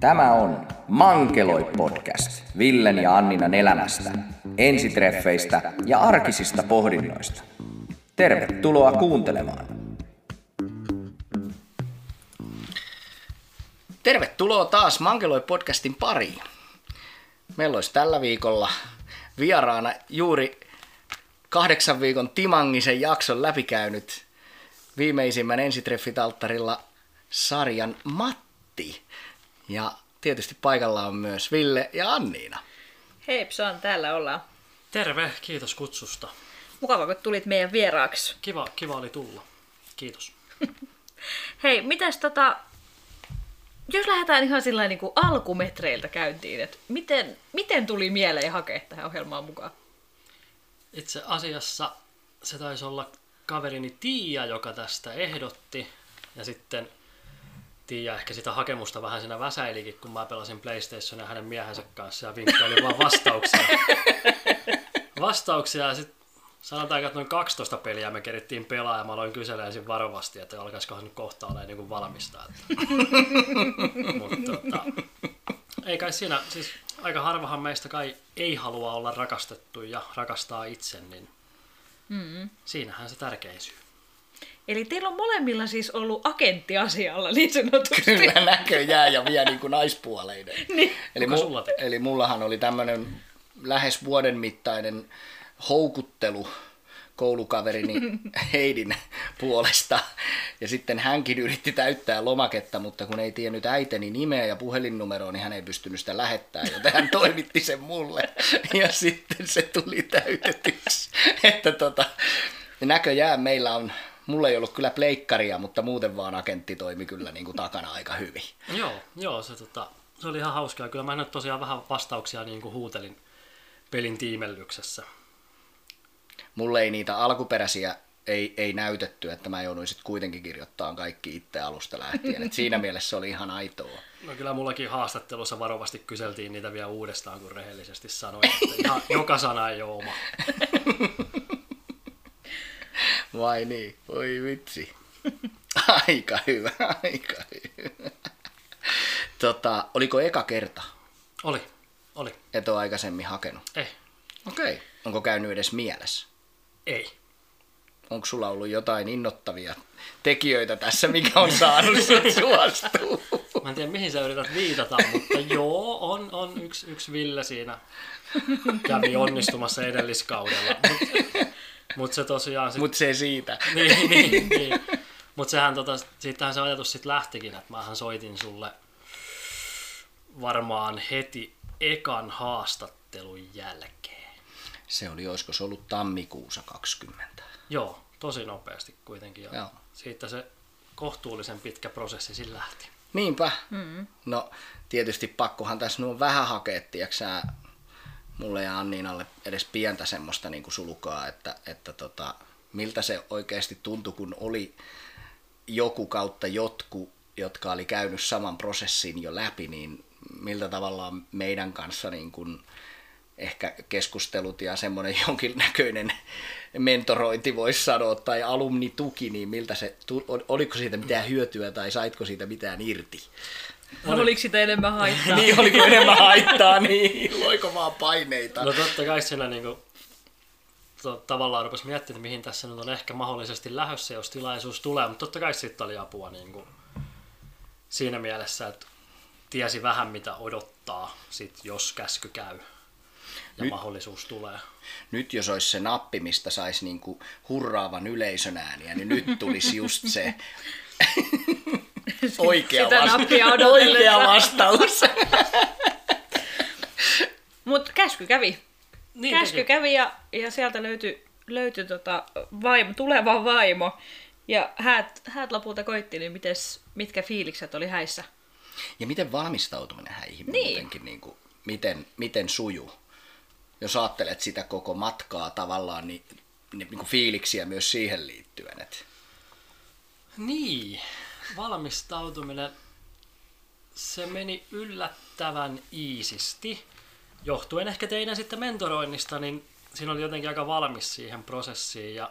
Tämä on Mankeloi podcast Villen ja Anninan elämästä, ensitreffeistä ja arkisista pohdinnoista. Tervetuloa kuuntelemaan. Tervetuloa taas Mankeloi podcastin pariin. Meillä olisi tällä viikolla vieraana juuri kahdeksan viikon Timangisen jakson läpikäynyt viimeisimmän ensitreffitalttarilla sarjan Matti. Ja tietysti paikalla on myös Ville ja Anniina. Hei, on täällä ollaan. Terve, kiitos kutsusta. Mukava, kun tulit meidän vieraaksi. Kiva, kiva oli tulla. Kiitos. Hei, mitäs tota, jos lähdetään ihan sillä niin kuin alkumetreiltä käyntiin, että miten, miten tuli mieleen hakea tähän ohjelmaan mukaan? Itse asiassa se taisi olla kaverini Tiia, joka tästä ehdotti. Ja sitten Tiia ehkä sitä hakemusta vähän siinä väsäilikin, kun mä pelasin PlayStationia hänen miehensä kanssa ja vinkkailin vaan vastauksia. vastauksia ja sitten sanotaan, että noin 12 peliä me kerittiin pelaa ja mä aloin kyselemään ensin varovasti, että alkaisikohan nyt kohta olla niin kuin valmista. Mutta tota, ei kai siinä, siis aika harvahan meistä kai ei halua olla rakastettu ja rakastaa itse, niin mm. siinähän se tärkein syy. Eli teillä on molemmilla siis ollut agentti asialla niin sanotusti. Kyllä näköjään ja vielä niin kuin naispuoleinen. niin. eli, mu- eli mullahan oli tämmöinen lähes vuoden mittainen houkuttelu koulukaverini Heidin puolesta. Ja sitten hänkin yritti täyttää lomaketta, mutta kun ei tiennyt äiteni nimeä ja puhelinnumeroa, niin hän ei pystynyt sitä lähettämään, joten hän toimitti sen mulle. Ja sitten se tuli täytetyksi. Että tota, näköjään meillä on mulla ei ollut kyllä pleikkaria, mutta muuten vaan agentti toimi kyllä niin kuin takana aika hyvin. Joo, joo se, tota, se oli ihan hauskaa. Kyllä mä nyt tosiaan vähän vastauksia niin kuin huutelin pelin tiimellyksessä. Mulle ei niitä alkuperäisiä ei, ei näytetty, että mä jouduin sitten kuitenkin kirjoittamaan kaikki itse alusta lähtien. Et siinä mielessä se oli ihan aitoa. No kyllä mullakin haastattelussa varovasti kyseltiin niitä vielä uudestaan, kun rehellisesti sanoin, että ihan joka sana ei ole oma. Vai niin? Voi vitsi. Aika hyvä, aika hyvä. Tota, oliko eka kerta? Oli, oli. Et ole aikaisemmin hakenut? Ei. Okei. Okay. Onko käynyt edes mielessä? Ei. Onko sulla ollut jotain innottavia tekijöitä tässä, mikä on saanut sut suostua? Mä en tiedä, mihin sä yrität viitata, mutta joo, on, on yksi, yksi Ville siinä kävi onnistumassa edelliskaudella. Mutta mut se tosiaan... Sit... Mut se siitä. niin, niin, niin. Mutta sehän tota, siitähän se ajatus sitten lähtikin, että mähän soitin sulle varmaan heti ekan haastattelun jälkeen. Se oli, olisiko se ollut tammikuussa 20? Joo, tosi nopeasti kuitenkin. Ja Joo. Siitä se kohtuullisen pitkä prosessi sillä lähti. Niinpä. Mm-hmm. No tietysti pakkohan tässä nuo vähän hakea, tiiäksä, mulle ja Anniinalle edes pientä semmoista niin kuin sulkaa, että, että tota, miltä se oikeasti tuntui, kun oli joku kautta jotku, jotka oli käynyt saman prosessin jo läpi, niin miltä tavalla meidän kanssa niin kuin ehkä keskustelut ja semmoinen jonkinnäköinen mentorointi voisi sanoa, tai alumnituki, niin miltä se, oliko siitä mitään hyötyä tai saitko siitä mitään irti? Oli... Oliko sitä enemmän haittaa? niin, oliko enemmän haittaa, niin loiko vaan paineita? No totta kai siinä niin kuin, to, tavallaan rupesi miettimään, mihin tässä nyt on ehkä mahdollisesti lähdössä, jos tilaisuus tulee, mutta totta kai sitten oli apua niin kuin, siinä mielessä, että tiesi vähän mitä odottaa, sit, jos käsky käy ja nyt, mahdollisuus tulee. Nyt jos olisi se nappi, mistä saisi niinku hurraavan yleisön ääniä, niin nyt tulisi just se oikea, Sitä vasta- oikea vastaus. Mutta käsky kävi. Niin, käsky teki. kävi ja, ja sieltä löytyi, löytyi tota vaimo, tuleva vaimo. Ja häät, häät lopulta koitti, niin mites, mitkä fiilikset oli häissä? Ja miten valmistautuminen häihin niin. muutenkin, niin kuin, miten, miten sujuu? Jos ajattelet sitä koko matkaa tavallaan, niin, niin, niin kuin fiiliksiä myös siihen liittyen. Että... Niin, valmistautuminen, se meni yllättävän iisisti. Johtuen ehkä teidän sitten mentoroinnista, niin siinä oli jotenkin aika valmis siihen prosessiin. Ja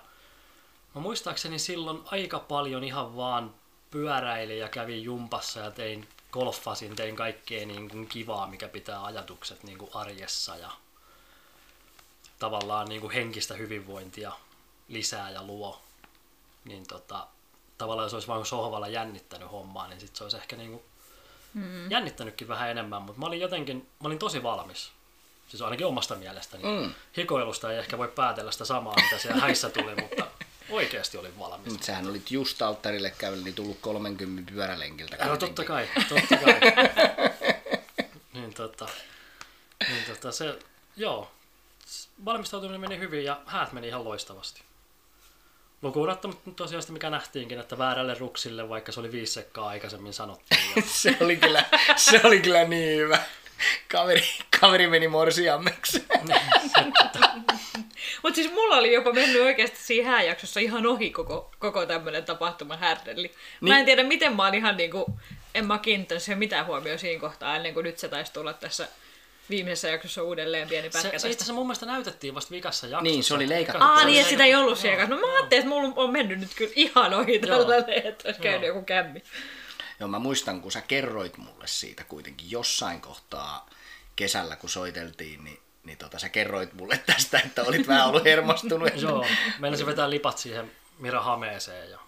mä muistaakseni silloin aika paljon ihan vaan pyöräilin ja kävin jumpassa ja tein golfasin, tein kaikkea niin kuin kivaa, mikä pitää ajatukset niin kuin arjessa ja tavallaan niin kuin henkistä hyvinvointia lisää ja luo. Niin tota, tavallaan jos olisi vain sohvalla jännittänyt hommaa, niin sit se olisi ehkä niin kuin mm. jännittänytkin vähän enemmän, mutta mä olin jotenkin, mä olin tosi valmis. Siis ainakin omasta mielestäni. Mm. Hikoilusta ei ehkä voi päätellä sitä samaa, mitä siellä häissä tuli, mutta oikeasti olin valmis. Mutta sähän olit just alttarille kävellä, niin tullut 30 pyörälenkiltä. Joo, totta kai, totta kai. niin, tota, niin tota, se, joo, valmistautuminen meni hyvin ja häät meni ihan loistavasti. Lukuun ottamatta tosiaan sitä, mikä nähtiinkin, että väärälle ruksille, vaikka se oli viisi sekkaa aikaisemmin sanottiin. Ja... se, oli kyllä, se oli kyllä niin hyvä. Kaveri, kaveri meni morsiammeksi. Mutta siis mulla oli jopa mennyt oikeasti siinä hääjaksossa ihan ohi koko, koko tämmöinen tapahtuma härdelli. Niin. Mä en tiedä, miten mä oon ihan niinku, en mä kiinnittänyt siihen mitään huomioon siinä kohtaa, ennen kuin nyt se taisi tulla tässä viimeisessä jaksossa uudelleen pieni pätkä se, tästä. Se itse asiassa mun mielestä näytettiin vasta vikassa jaksossa. Niin, se oli leikattu. Aa, niin, että sitä ei ollut siellä. No mä ajattelin, että mulla on mennyt nyt kyllä ihan ohi tällainen, että olisi käynyt joku kämmi. Joo, mä muistan, kun sä kerroit mulle siitä kuitenkin jossain kohtaa kesällä, kun soiteltiin, niin niin tota, sä kerroit mulle tästä, että olit vähän ollut hermostunut. Joo, meillä se vetää lipat siihen Mira Hameeseen. Ja...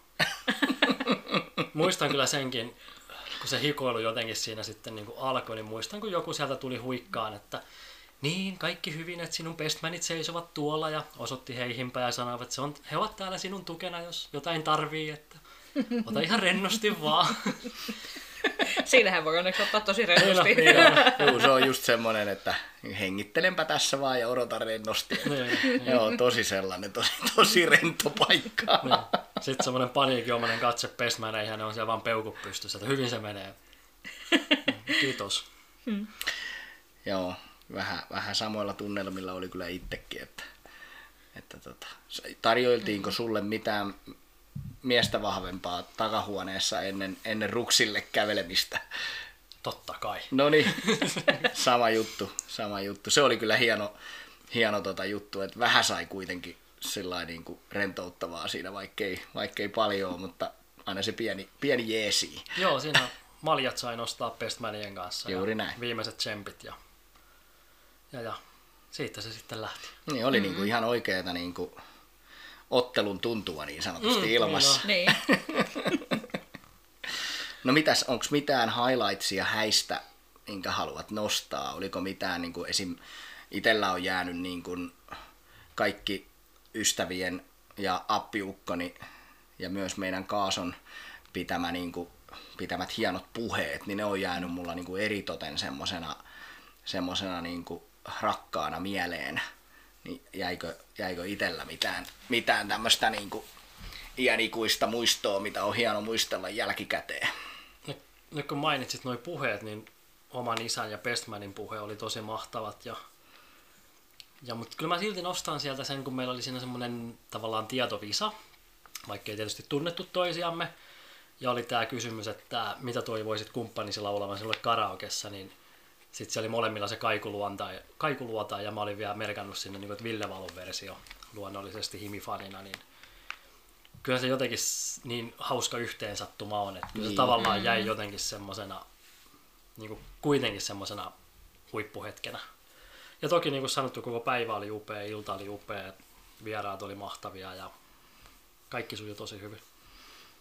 muistan kyllä senkin, kun se hikoilu jotenkin siinä sitten niin kuin alkoi, niin muistan, kun joku sieltä tuli huikkaan, että niin, kaikki hyvin, että sinun bestmanit seisovat tuolla ja osoitti heihinpä ja sanoi, että se on, he ovat täällä sinun tukena, jos jotain tarvii, että ota ihan rennosti vaan. Siinähän voi onneksi ottaa tosi rennosti. Niin on, niin on. se on just semmoinen, että hengittelenpä tässä vaan ja odotan rennosti. Niin, niin. Joo, tosi sellainen, tosi, tosi rento paikka. Niin. Sitten semmoinen paniikinomainen katse pestmäneihin ja ne on siellä vaan peukut pystyssä, että hyvin se menee. Kiitos. Hmm. Joo, vähän, vähän samoilla tunnelmilla oli kyllä itsekin, että, että tota, tarjoiltiinko sulle mitään miestä vahvempaa takahuoneessa ennen, ennen ruksille kävelemistä. Totta kai. No niin, sama juttu, sama juttu. Se oli kyllä hieno, hieno tota juttu, että vähän sai kuitenkin sillä niin kuin rentouttavaa siinä, vaikkei, vaikkei paljon, mutta aina se pieni, pieni jeesi. Joo, siinä maljat sai nostaa Pestmanien kanssa. Juuri näin. Viimeiset tsempit ja, ja, ja siitä se sitten lähti. Niin, oli mm-hmm. niin kuin ihan oikeeta niin kuin ottelun tuntua niin sanotusti mm, ilmassa. Niin. no mitäs, onko mitään highlightsia häistä, minkä haluat nostaa? Oliko mitään, niin kuin esim. itsellä on jäänyt niin kuin kaikki ystävien ja appiukkoni ja myös meidän Kaason pitämä, niin kuin, pitämät hienot puheet, niin ne on jäänyt mulla niin kuin eritoten semmosena, semmosena niin kuin rakkaana mieleen niin jäikö, jäikö itsellä mitään, mitään tämmöistä niin kuin iänikuista muistoa, mitä on hieno muistella jälkikäteen? No, nyt kun mainitsit nuo puheet, niin oman isän ja Bestmanin puhe oli tosi mahtavat. Ja, ja, mutta kyllä mä silti nostan sieltä sen, kun meillä oli siinä semmoinen tavallaan tietovisa, vaikka ei tietysti tunnettu toisiamme. Ja oli tämä kysymys, että mitä toivoisit kumppanisi laulavan sinulle karaokessa, niin sitten se oli molemmilla se kaikuluota, kaikuluota ja mä olin vielä merkannut sinne niin Ville Valon versio luonnollisesti himifanina, niin kyllä se jotenkin niin hauska yhteensattuma on, että kyllä se niin. tavallaan jäi jotenkin semmoisena, niin kuitenkin semmoisena huippuhetkenä. Ja toki niin kuin sanottu, koko päivä oli upea, ilta oli upea, vieraat oli mahtavia ja kaikki sujui tosi hyvin.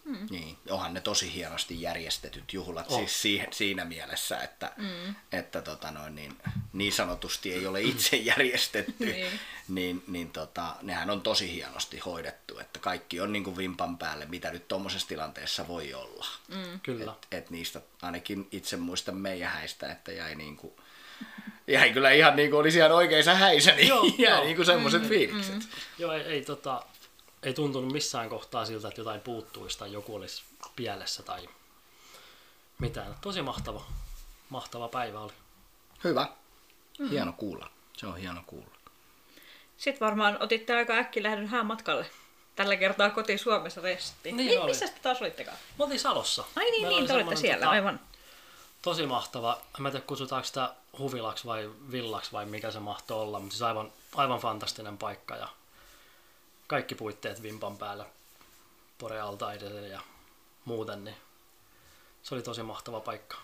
Mm. Niin, onhan ne tosi hienosti järjestetyt juhlat oh. siis siihen, siinä mielessä, että, mm. että tota noin, niin, niin sanotusti ei ole itse järjestetty, niin, niin, niin tota, nehän on tosi hienosti hoidettu, että kaikki on niin kuin vimpan päälle, mitä nyt tuommoisessa tilanteessa voi olla. Mm. Kyllä. Et, et niistä ainakin itse muistan meidän häistä, että jäi niin kuin, jäi kyllä ihan niin kuin olisi ihan oikeissa häissä, niin joo, jäi joo. niin kuin semmoiset mm, fiilikset. Mm. Joo, ei, ei tota, ei tuntunut missään kohtaa siltä, että jotain puuttuisi tai joku olisi pielessä tai mitään. Tosi mahtava, mahtava päivä oli. Hyvä. Mm. Hieno kuulla. Se on hieno kuulla. Sitten varmaan otitte aika äkki lähdön matkalle. Tällä kertaa koti Suomessa restiin. Niin, niin missä te taas olittekaan? Me oltiin Salossa. Ai niin, niin te olitte siellä, tota, aivan. Tosi mahtava. Mä en tiedä, kutsutaanko sitä huvilaksi vai villaksi vai mikä se mahtoi olla, mutta siis aivan, aivan fantastinen paikka. Ja kaikki puitteet vimpan päällä porealtaidelle ja muuten, niin se oli tosi mahtava paikka.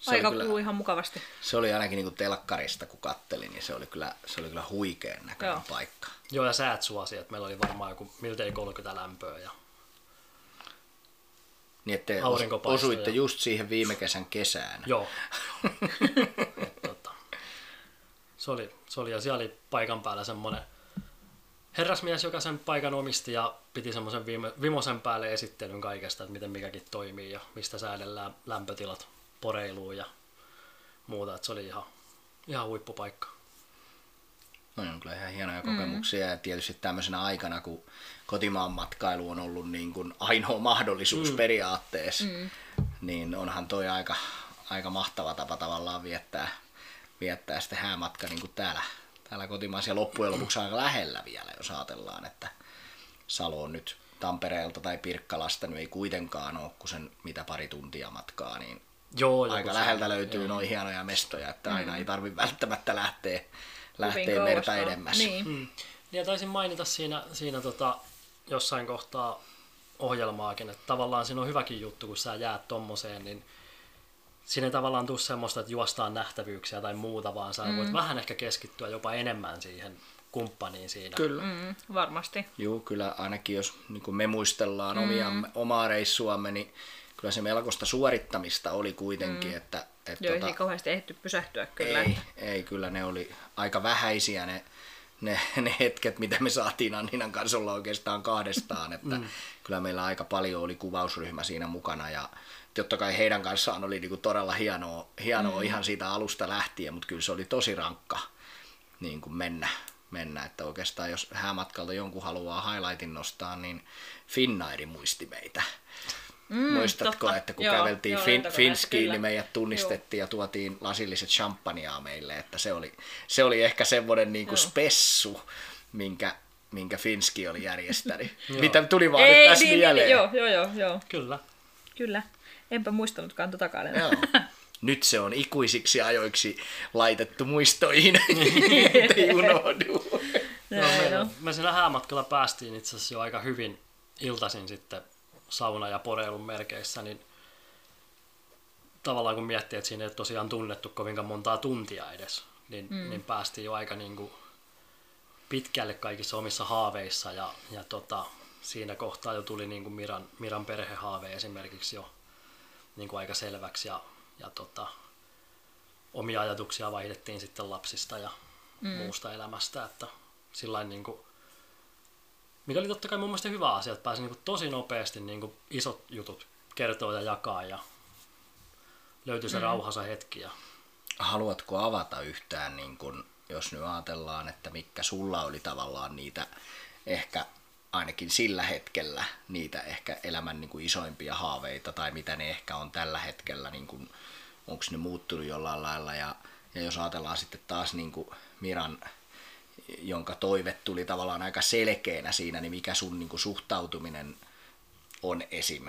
Se Aika kyllä, kului ihan mukavasti. Se oli ainakin niin kuin telkkarista, kun kattelin, niin se oli kyllä, se oli kyllä huikean näköinen Joo. paikka. Joo, ja säät suosi, että meillä oli varmaan joku miltei 30 lämpöä. Ja... Niin, että osuitte ja... just siihen viime kesän kesään. Joo. Et, tota, se, oli, se oli, ja siellä oli paikan päällä semmoinen herrasmies, joka sen paikan omisti ja piti semmoisen vimosen päälle esittelyn kaikesta, että miten mikäkin toimii ja mistä säädellään lämpötilat poreiluun ja muuta. Että se oli ihan, ihan huippupaikka. No on kyllä ihan hienoja kokemuksia mm. ja tietysti tämmöisenä aikana, kun kotimaan matkailu on ollut niin kuin ainoa mahdollisuus mm. periaatteessa, mm. niin onhan toi aika, aika mahtava tapa tavallaan viettää, viettää sitten häämatka niin kuin täällä, täällä kotimaassa ja loppujen lopuksi aika lähellä vielä, jos ajatellaan, että Salo on nyt Tampereelta tai Pirkkalasta nyt ei kuitenkaan ole kuin sen mitä pari tuntia matkaa, niin Joo, aika läheltä löytyy noin hienoja mestoja, että mm. aina ei tarvitse välttämättä lähteä, lähteä merta edemmäs. Niin. Mm. Ja taisin mainita siinä, siinä tota, jossain kohtaa ohjelmaakin, että tavallaan siinä on hyväkin juttu, kun sä jäät tommoseen, niin siinä ei tavallaan tule semmoista, että juostaan nähtävyyksiä tai muuta, vaan sä mm. voit vähän ehkä keskittyä jopa enemmän siihen kumppaniin siinä. Kyllä. Mm, varmasti. Joo, kyllä ainakin jos niin me muistellaan mm. omia, omaa reissuamme, niin kyllä se melkoista suorittamista oli kuitenkin. Mm. Että, että Joo, tota, ei kauheasti ehditty pysähtyä kyllä. Ei, ei, kyllä ne oli aika vähäisiä ne, ne, ne hetket, mitä me saatiin Anninan kanssa olla oikeastaan kahdestaan. Että mm. Kyllä meillä aika paljon oli kuvausryhmä siinä mukana ja totta kai heidän kanssaan oli niinku todella hienoa, hienoa mm. ihan siitä alusta lähtien, mutta kyllä se oli tosi rankka niin kuin mennä, mennä. Että oikeastaan jos häämatkalta jonkun haluaa highlightin nostaa, niin Finnairi muisti meitä. Mm, Muistatko, totta. että kun joo, käveltiin joo, fin- Finskiin, niin meidät tunnistettiin joo. ja tuotiin lasilliset champagnea meille, että se oli, se oli ehkä semmoinen niin kuin spessu, minkä, minkä Finski oli järjestänyt. Mitä tuli vaan Ei, nyt tässä niin, mieleen. Niin, joo, joo, joo, joo. Kyllä. Kyllä. Enpä muistanutkaan totakaan enää. Joo. Nyt se on ikuisiksi ajoiksi laitettu muistoihin. Ei unohdu. No, me, no. me siinä häämatkalla päästiin itse asiassa jo aika hyvin iltaisin sitten sauna- ja poreilun merkeissä, niin tavallaan kun miettii, että siinä ei tosiaan tunnettu kovinkaan montaa tuntia edes, niin, mm. niin päästiin jo aika niin kuin pitkälle kaikissa omissa haaveissa ja, ja tota, siinä kohtaa jo tuli niin kuin Miran, Miran perhehaave esimerkiksi jo niin kuin aika selväksi ja, ja tota, omia ajatuksia vaihdettiin sitten lapsista ja mm. muusta elämästä, että sillä niin kuin mikä oli totta kai mun mielestä hyvä asia, että pääsi niin kuin tosi nopeasti niin kuin isot jutut kertoa ja jakaa ja löytyi se mm. rauhassa hetki. Ja... Haluatko avata yhtään, niin kuin, jos nyt ajatellaan, että mikä sulla oli tavallaan niitä ehkä ainakin sillä hetkellä niitä ehkä elämän niin kuin isoimpia haaveita tai mitä ne ehkä on tällä hetkellä, niin kuin, onko ne muuttunut jollain lailla ja, ja jos ajatellaan sitten taas niin kuin Miran jonka toive tuli tavallaan aika selkeänä siinä, niin mikä sun niin kuin, suhtautuminen on esim.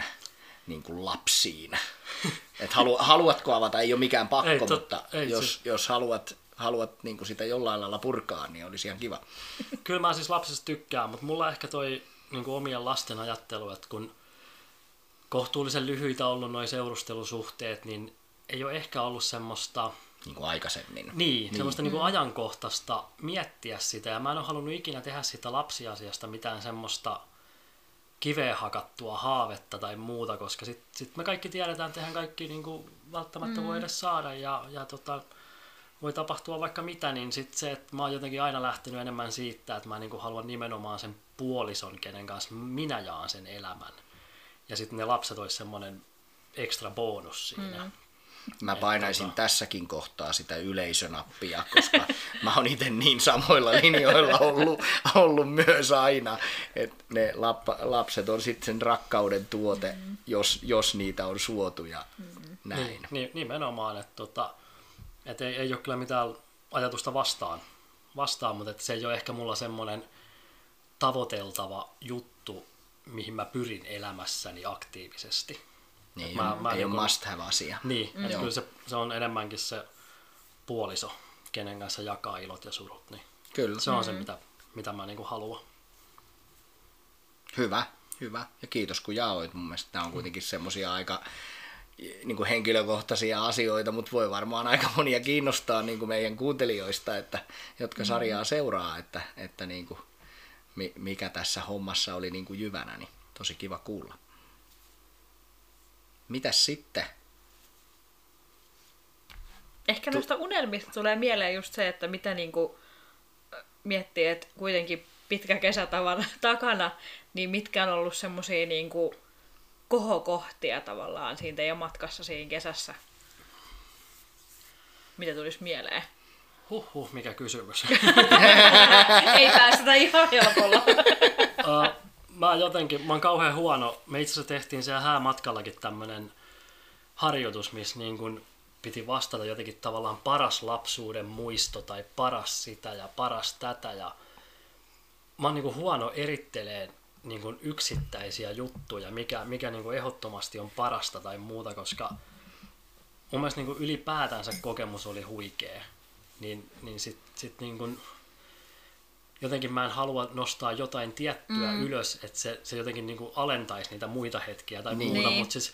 Niin kuin lapsiin. Et halu, haluatko avata, ei ole mikään pakko, ei, tot, mutta ei, jos, siis... jos haluat, haluat niin kuin sitä jollain lailla purkaa, niin olisi ihan kiva. Kyllä mä siis lapsista tykkään, mutta mulla ehkä toi niin kuin omien lasten ajattelu, että kun kohtuullisen lyhyitä ollut noin seurustelusuhteet, niin ei ole ehkä ollut semmoista niin kuin aikaisemmin. Niin, niin. semmoista niin kuin mm. ajankohtaista miettiä sitä. Ja mä en ole halunnut ikinä tehdä sitä lapsiasiasta mitään semmoista kiveen hakattua haavetta tai muuta, koska sitten sit me kaikki tiedetään, että eihän kaikki niin kuin välttämättä mm. voi edes saada ja, ja tota, voi tapahtua vaikka mitä, niin sitten se, että mä oon jotenkin aina lähtenyt enemmän siitä, että mä niin kuin haluan nimenomaan sen puolison, kenen kanssa minä jaan sen elämän. Ja sitten ne lapset olisi semmoinen ekstra bonus siinä. Mm. Mä painaisin tota... tässäkin kohtaa sitä yleisönappia, koska mä oon itse niin samoilla linjoilla ollut, ollut myös aina, että ne lap, lapset on sitten sen rakkauden tuote, mm. jos, jos niitä on suotu ja mm. näin. Niin, niin, nimenomaan, että tota, et ei, ei ole kyllä mitään ajatusta vastaan, vastaan mutta että se ei ole ehkä mulla semmoinen tavoiteltava juttu, mihin mä pyrin elämässäni aktiivisesti. Niin, mä, mä ei niin ole must have asia. Niin, mm. että kyllä se, se on enemmänkin se puoliso, kenen kanssa jakaa ilot ja surut. Niin kyllä. Se on mm. se, mitä, mitä mä niin haluan. Hyvä, hyvä. Ja kiitos kun jaoit. Mun mielestä nämä on kuitenkin semmoisia aika niin kuin henkilökohtaisia asioita, mutta voi varmaan aika monia kiinnostaa niin kuin meidän kuuntelijoista, että, jotka mm. sarjaa seuraa, että, että niin kuin, mikä tässä hommassa oli niin kuin jyvänä, niin tosi kiva kuulla. Mitäs sitten? Ehkä noista unelmista tulee mieleen just se, että mitä niinku miettii, että kuitenkin pitkä kesä takana, niin mitkä on ollut semmoisia niinku kohokohtia tavallaan siinä teidän matkassa siinä kesässä? Mitä tulisi mieleen? Huhhuh, mikä kysymys. Ei päästä ihan helpolla. uh, mä jotenkin, mä oon kauhean huono. Me itse asiassa tehtiin siellä häämatkallakin tämmönen harjoitus, missä niin kun piti vastata jotenkin tavallaan paras lapsuuden muisto tai paras sitä ja paras tätä. Ja mä oon niin huono eritteleen niin kuin yksittäisiä juttuja, mikä, mikä niin kuin ehdottomasti on parasta tai muuta, koska mun mielestä niin kuin ylipäätänsä kokemus oli huikea. Niin, niin sit, sit niin kuin, jotenkin mä en halua nostaa jotain tiettyä mm. ylös, että se, se jotenkin niin kuin alentaisi niitä muita hetkiä tai niin. muuta, mutta siis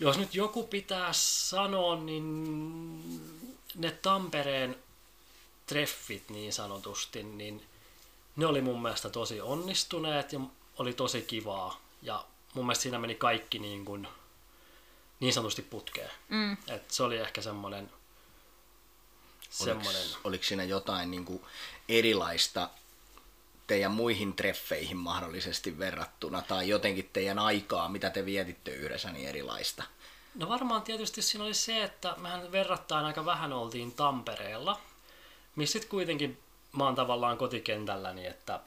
jos nyt joku pitää sanoa, niin ne Tampereen treffit niin sanotusti, niin ne oli mun mielestä tosi onnistuneet ja oli tosi kivaa. Ja mun mielestä siinä meni kaikki niin, kuin, niin sanotusti putkeen. Mm. Et se oli ehkä semmoinen... semmoinen... Oliko, oliko siinä jotain niin kuin erilaista teidän muihin treffeihin mahdollisesti verrattuna, tai jotenkin teidän aikaa, mitä te vietitte yhdessä, niin erilaista? No varmaan tietysti siinä oli se, että mehän verrattain aika vähän oltiin Tampereella, missä sitten kuitenkin mä oon tavallaan kotikentälläni, että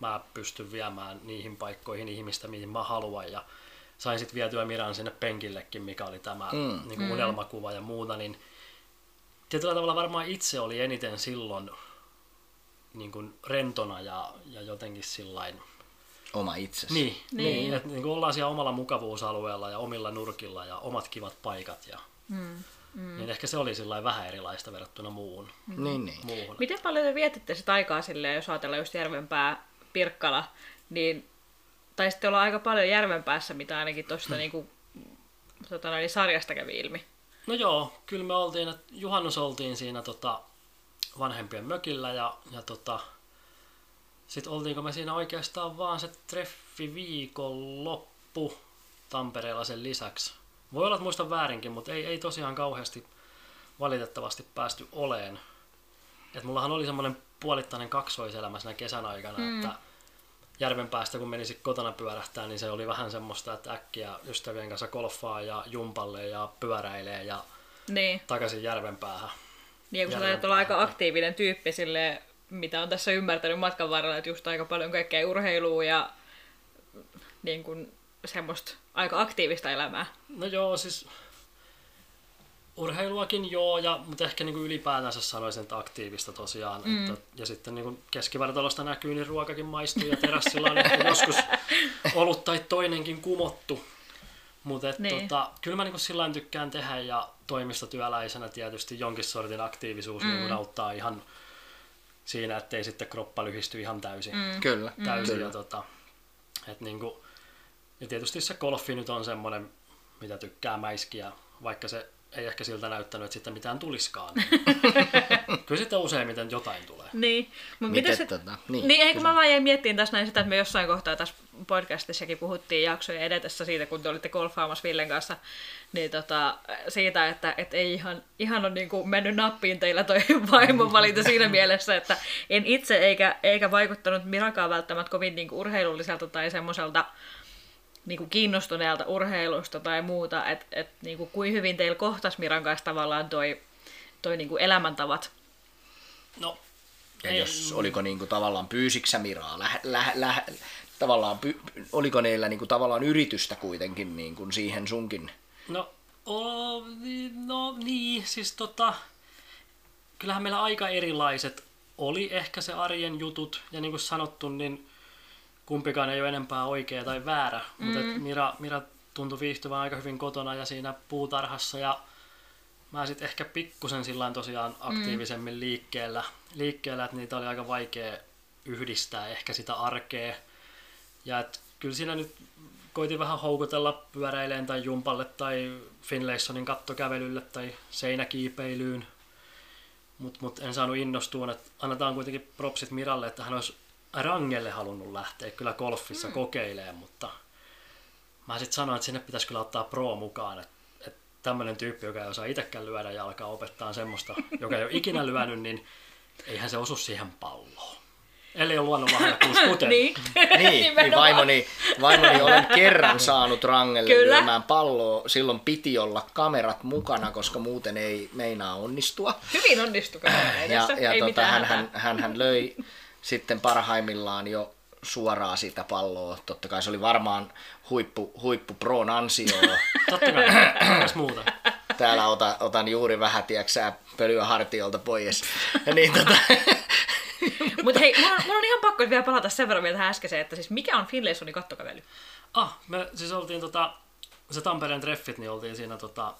mä pystyn viemään niihin paikkoihin ihmistä, mihin mä haluan, ja sain sitten vietyä Miran sinne penkillekin, mikä oli tämä mm. niin kuin mm. unelmakuva ja muuta, niin tietyllä tavalla varmaan itse oli eniten silloin niin kuin rentona ja, ja jotenkin sillain... Oma itsesi. Niin, niin. niin että niin kuin ollaan siellä omalla mukavuusalueella ja omilla nurkilla ja omat kivat paikat ja mm. Mm. Niin ehkä se oli sillä vähän erilaista verrattuna muuhun. Mm. Niin, niin. Muuhun. Miten paljon te vietitte sitä aikaa silleen, jos ajatellaan just Järvenpää, Pirkkala, niin taisitte olla aika paljon Järvenpäässä, mitä ainakin tuosta niinku, tota, eli sarjasta kävi ilmi. No joo, kyllä me oltiin, että juhannus oltiin siinä tota, vanhempien mökillä ja, ja tota, sitten oltiinko me siinä oikeastaan vaan se treffi viikon loppu Tampereella sen lisäksi. Voi olla, että muistan väärinkin, mutta ei, ei tosiaan kauheasti valitettavasti päästy oleen. Et mullahan oli semmoinen puolittainen kaksoiselämä siinä kesän aikana, mm. että järven päästä kun menisi kotona pyörähtää, niin se oli vähän semmoista, että äkkiä ystävien kanssa golfaa ja jumpalle ja pyöräilee ja niin. takaisin järven päähän. Niin, kun sä olla aika aktiivinen tyyppi sille, mitä on tässä ymmärtänyt matkan varrella, että just aika paljon kaikkea urheilua ja niin kuin semmoista aika aktiivista elämää. No joo, siis urheiluakin joo, ja, mutta ehkä niin kuin ylipäätänsä sanoisin, että aktiivista tosiaan. Mm. Että, ja sitten niin kuin keskivartalosta näkyy, niin ruokakin maistuu ja terassilla on ehkä joskus ollut tai toinenkin kumottu. Mutta niin. tota, kyllä mä niin sillä tykkään tehdä ja toimistotyöläisenä tietysti jonkin sortin aktiivisuus niin mm. niin auttaa ihan siinä, ettei sitten kroppa lyhisty ihan täysin. Mm. Kyllä. Täysin. Mm. Ja, tota, et niin kuin, ja tietysti se golfi nyt on semmoinen, mitä tykkää mäiskiä, vaikka se ei ehkä siltä näyttänyt, että sitten mitään tuliskaan. Kyllä sitten useimmiten jotain tulee. Niin, mutta Miten sit... tota? Niin, niin eikö mä vaan jäin miettimään tässä näin sitä, että me jossain kohtaa tässä podcastissakin puhuttiin jaksoja edetessä siitä, kun te olitte golfaamassa Villen kanssa, niin tota, siitä, että et ei ihan, ihan ole niin kuin mennyt nappiin teillä toi vaimon valinta siinä mielessä, että en itse eikä, eikä vaikuttanut Mirakaan välttämättä kovin niin kuin urheilulliselta tai semmoiselta niin kuin kiinnostuneelta urheilusta tai muuta, että et, niin kuin, kuin hyvin teillä kohtas Miran kanssa tavallaan toi, toi niin kuin elämäntavat? No, ja ei, jos, oliko niin kuin, tavallaan pyysiksä Miraa, läh, läh, läh, tavallaan, py, oliko niillä niin kuin, tavallaan yritystä kuitenkin niin kuin siihen sunkin? No, o, no niin, siis tota, kyllähän meillä aika erilaiset oli ehkä se arjen jutut, ja niin kuin sanottu, niin kumpikaan ei ole enempää oikea tai väärä, mm. mutta Mira, Mira tuntui viihtyvän aika hyvin kotona ja siinä puutarhassa ja mä sitten ehkä pikkusen sillä tosiaan aktiivisemmin mm. liikkeellä, liikkeellä, että niitä oli aika vaikea yhdistää ehkä sitä arkea. Ja et kyllä siinä nyt koitin vähän houkutella pyöräileen tai jumpalle tai Finlaysonin kattokävelylle tai seinäkiipeilyyn. Mutta mut en saanut innostua, että annetaan kuitenkin propsit Miralle, että hän olisi rangelle halunnut lähteä kyllä golfissa mm. kokeilemaan, mutta mä sitten sanoin, että sinne pitäisi kyllä ottaa pro mukaan, että, että tämmöinen tyyppi, joka ei osaa itsekään lyödä ja alkaa opettaa semmoista, joka ei ole ikinä lyönyt, niin eihän se osu siihen palloon. Eli on luonnonlahjakkuus kuten. niin. niin, niin vaimoni, vaimoni olen kerran saanut rangelle Kyllä. lyömään palloa. Silloin piti olla kamerat mukana, koska muuten ei meinaa onnistua. Hyvin onnistui Ja, ja ei tota, hän, hän, hän, hän löi sitten parhaimmillaan jo suoraan sitä palloa. Totta kai se oli varmaan huippu, huippu proon ansio. Totta kai, muuta. Täällä otan, otan juuri vähän, tiedätkö pölyä hartiolta pois. niin, tota, Mutta hei, mulla on, mulla on ihan pakko vielä palata sen verran vielä tähän äskeiseen, että siis mikä on Finlaysonin kattokävely? Ah, me siis oltiin tota, se Tampereen treffit, niin oltiin siinä tota,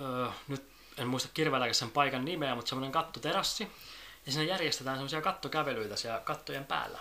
öö, nyt en muista kirveelläkään sen paikan nimeä, mutta semmoinen kattoterassi. Ja siinä järjestetään semmoisia kattokävelyitä siellä kattojen päällä.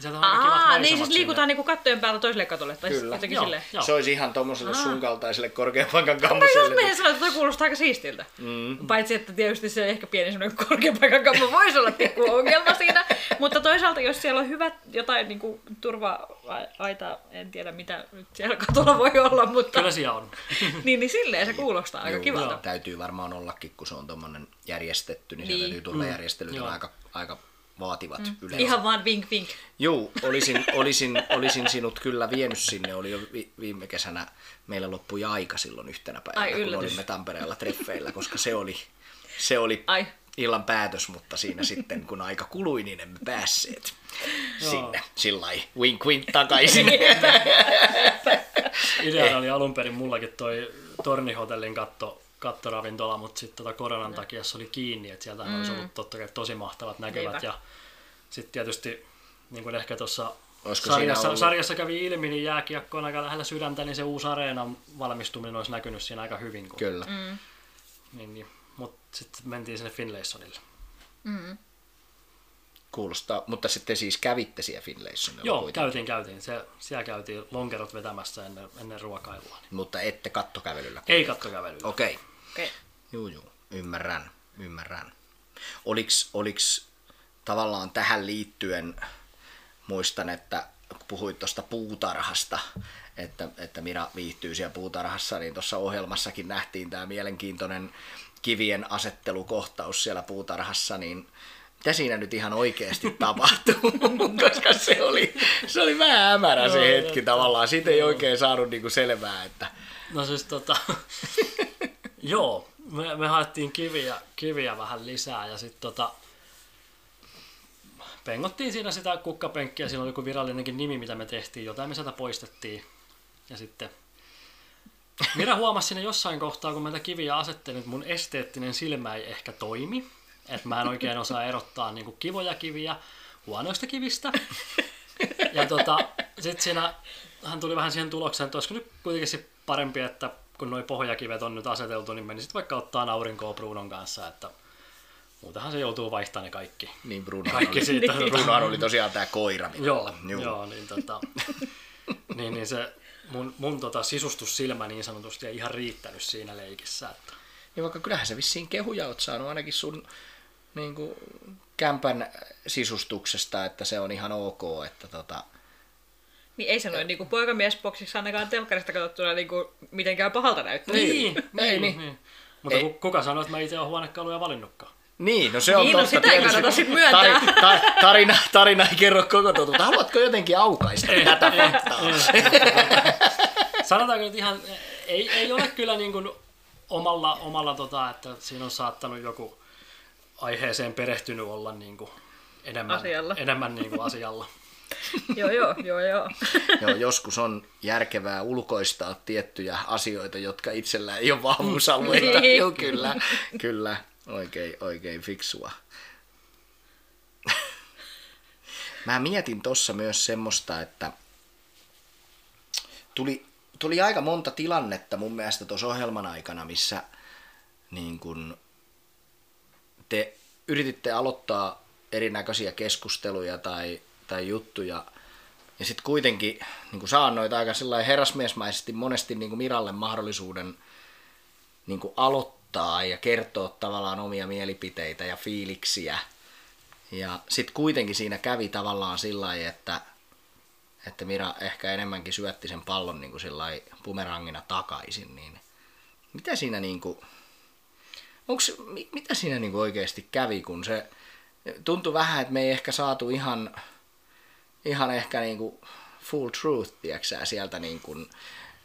Sieltä on Aa, niin siis liikutaan niinku kattojen päällä toiselle katolle. Tai Kyllä. Joo, silleen. Joo. Se olisi ihan tuommoiselle sun kaltaiselle korkeapaikan kammoselle. Mä just sanoa, että toi kuulostaa aika siistiltä. Mm. Paitsi, että tietysti se ehkä pieni semmoinen korkeapaikan kammo voisi olla pikku ongelma siinä. Mutta toisaalta, jos siellä on hyvät jotain niinku turva-aita, en tiedä mitä nyt siellä katolla voi olla, mutta... Kyllä siellä on. niin, niin silleen se kuulostaa aika kivalta. Täytyy varmaan ollakin, kun se on tuommoinen järjestetty, niin, niin. siellä täytyy tulla mm. järjestelyt aika, aika vaativat mm. yleensä. Ihan vaan vink vink. Joo, olisin, olisin, olisin sinut kyllä vienyt sinne. Oli jo vi, viime kesänä, meillä loppui aika silloin yhtenä päivänä, Ai, kun olimme Tampereella treffeillä, koska se oli, se oli Ai. illan päätös, mutta siinä sitten kun aika kului, niin emme päässeet sinne. Sillä wink wink takaisin. Idea oli alun perin mullakin toi Tornihotellin katto kattoravintola, mutta sitten tota koronan takia se oli kiinni, että sieltä mm. olisi ollut totta kai tosi mahtavat näkevät. Niinpä. Ja sitten tietysti, niin kuin ehkä tuossa sarjassa, sarjassa kävi ilmi, niin jääkiekko on aika lähellä sydäntä, niin se uusi areenan valmistuminen olisi näkynyt siinä aika hyvin. Kun... Kyllä. Mm. Niin, niin. Mutta sitten mentiin sinne Finlaysonille. Mm. Kuulostaa, mutta sitten siis kävitte siellä Finlaysonilla Joo, kuitenkin. käytiin, käytiin. Se, siellä käytiin lonkerot vetämässä ennen, ennen ruokailua. Niin. Mutta ette kattokävelyllä? Ei kattokävelyllä. Okei. Okay. Okay. Juu, juu. Ymmärrän, ymmärrän. Oliks, oliks tavallaan tähän liittyen, muistan, että kun puhuit tuosta puutarhasta, että, että Mira viihtyy siellä puutarhassa, niin tuossa ohjelmassakin nähtiin tämä mielenkiintoinen kivien asettelukohtaus siellä puutarhassa, niin mitä siinä nyt ihan oikeasti tapahtuu, koska se oli, se oli vähän hämärä se hetki tavallaan. Siitä ei oikein saanut niinku selvää, että... No siis tota, Joo, me, me haettiin kiviä, kiviä vähän lisää ja sitten tota, pengottiin siinä sitä kukkapenkkiä, siinä oli joku virallinenkin nimi, mitä me tehtiin, jotain me sieltä poistettiin. Ja sitten Mira huomasi siinä jossain kohtaa, kun mä kiviä asettelin, että mun esteettinen silmä ei ehkä toimi. Että mä en oikein osaa erottaa niin kivoja kiviä huonoista kivistä. Ja tota, sitten siinä hän tuli vähän siihen tulokseen, että olisiko nyt kuitenkin se parempi, että kun nuo pohjakivet on nyt aseteltu, niin menisit vaikka ottaa aurinkoa Brunon kanssa, että muutenhan se joutuu vaihtamaan ne kaikki. Niin, Bruno kaikki oli, siitä, niin. Bruno oli tosiaan tämä koira. Joo, joo. joo, niin, tota, niin, niin se mun, mun tota, sisustussilmä niin sanotusti ei ihan riittänyt siinä leikissä. Että... Niin vaikka kyllähän se vissiin kehuja oot saanut ainakin sun niin kuin, kämpän sisustuksesta, että se on ihan ok, että tota, niin ei se noin niin poikamiesboksissa ainakaan telkkarista katsottuna niin kuin mitenkään pahalta näyttää. Niin, niin, niin, niin. niin. Mutta ei. kuka sanoi, että mä itse olen huonekaluja valinnutkaan? Niin, no se on niin, totta. No sitä ei kannata sitten myöntää. Tari, ta, tarina, tarina ei kerro koko totuutta. Haluatko jotenkin aukaista ei, tätä faktaa? Sanotaanko nyt ihan, ei, ei ole kyllä niin kuin omalla, omalla tota, että siinä on saattanut joku aiheeseen perehtynyt olla niin kuin enemmän, asialla. enemmän niin kuin asialla. joo, joo, joo, joo. joo. Joskus on järkevää ulkoistaa tiettyjä asioita, jotka itsellä ei ole vahvuusalueita. Niin. joo, kyllä, kyllä. Oikein, oikein fiksua. Mä mietin tuossa myös semmoista, että tuli, tuli aika monta tilannetta mun mielestä tuossa ohjelman aikana, missä niin kun te yrititte aloittaa erinäköisiä keskusteluja tai tai juttuja ja sitten kuitenkin niin kuin annoit aika sellainen herrasmiesmaisesti monesti niin kuin Miralle mahdollisuuden niin kuin aloittaa ja kertoa tavallaan omia mielipiteitä ja fiiliksiä. Ja sitten kuitenkin siinä kävi tavallaan sillä lailla, että, että Mira ehkä enemmänkin syötti sen pallon niin kuin pumerangina takaisin. Niin mitä siinä niin kuin, onks, mitä siinä niin kuin oikeasti kävi, kun se tuntui vähän, että me ei ehkä saatu ihan, ihan ehkä niin kuin full truth, tiedätkö sieltä niin kuin,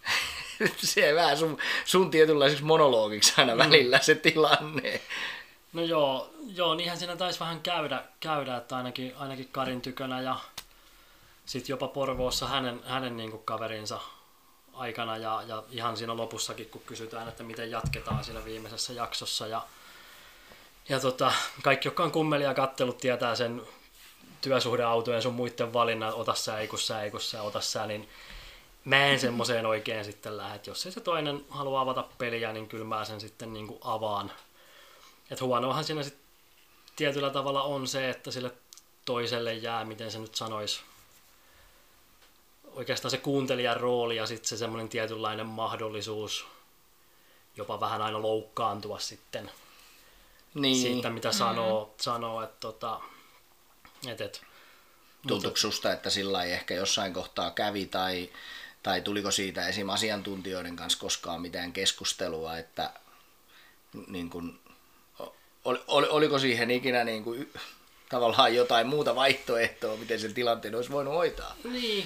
se vähän sun, sun tietynlaiseksi monologiksi aina mm. välillä se tilanne. No joo, joo niinhän siinä taisi vähän käydä, käydä että ainakin, ainakin Karin tykönä ja sitten jopa Porvoossa hänen, hänen niin kuin kaverinsa aikana ja, ja ihan siinä lopussakin, kun kysytään, että miten jatketaan siinä viimeisessä jaksossa. Ja, ja tota, kaikki, jotka on kummelia kattelut, tietää sen työsuhdeautojen sun muiden valinnan, ota sä, ei kun sä, ei kun sä, ota sä, niin mä en semmoiseen oikein sitten lähde. Jos ei se toinen halua avata peliä, niin kyllä mä sen sitten niin kuin avaan. Et huonoahan siinä sitten tietyllä tavalla on se, että sille toiselle jää, miten se nyt sanoisi, oikeastaan se kuuntelijan rooli ja sitten se semmoinen tietynlainen mahdollisuus jopa vähän aina loukkaantua sitten niin. siitä, mitä sanoo, mm. sanoo että tota, et, et, Tuntuuko susta, että sillä ei ehkä jossain kohtaa kävi tai, tai tuliko siitä esim. asiantuntijoiden kanssa koskaan mitään keskustelua, että niin kun, ol, ol, oliko siihen ikinä niin kuin, tavallaan jotain muuta vaihtoehtoa, miten sen tilanteen olisi voinut hoitaa? Niin,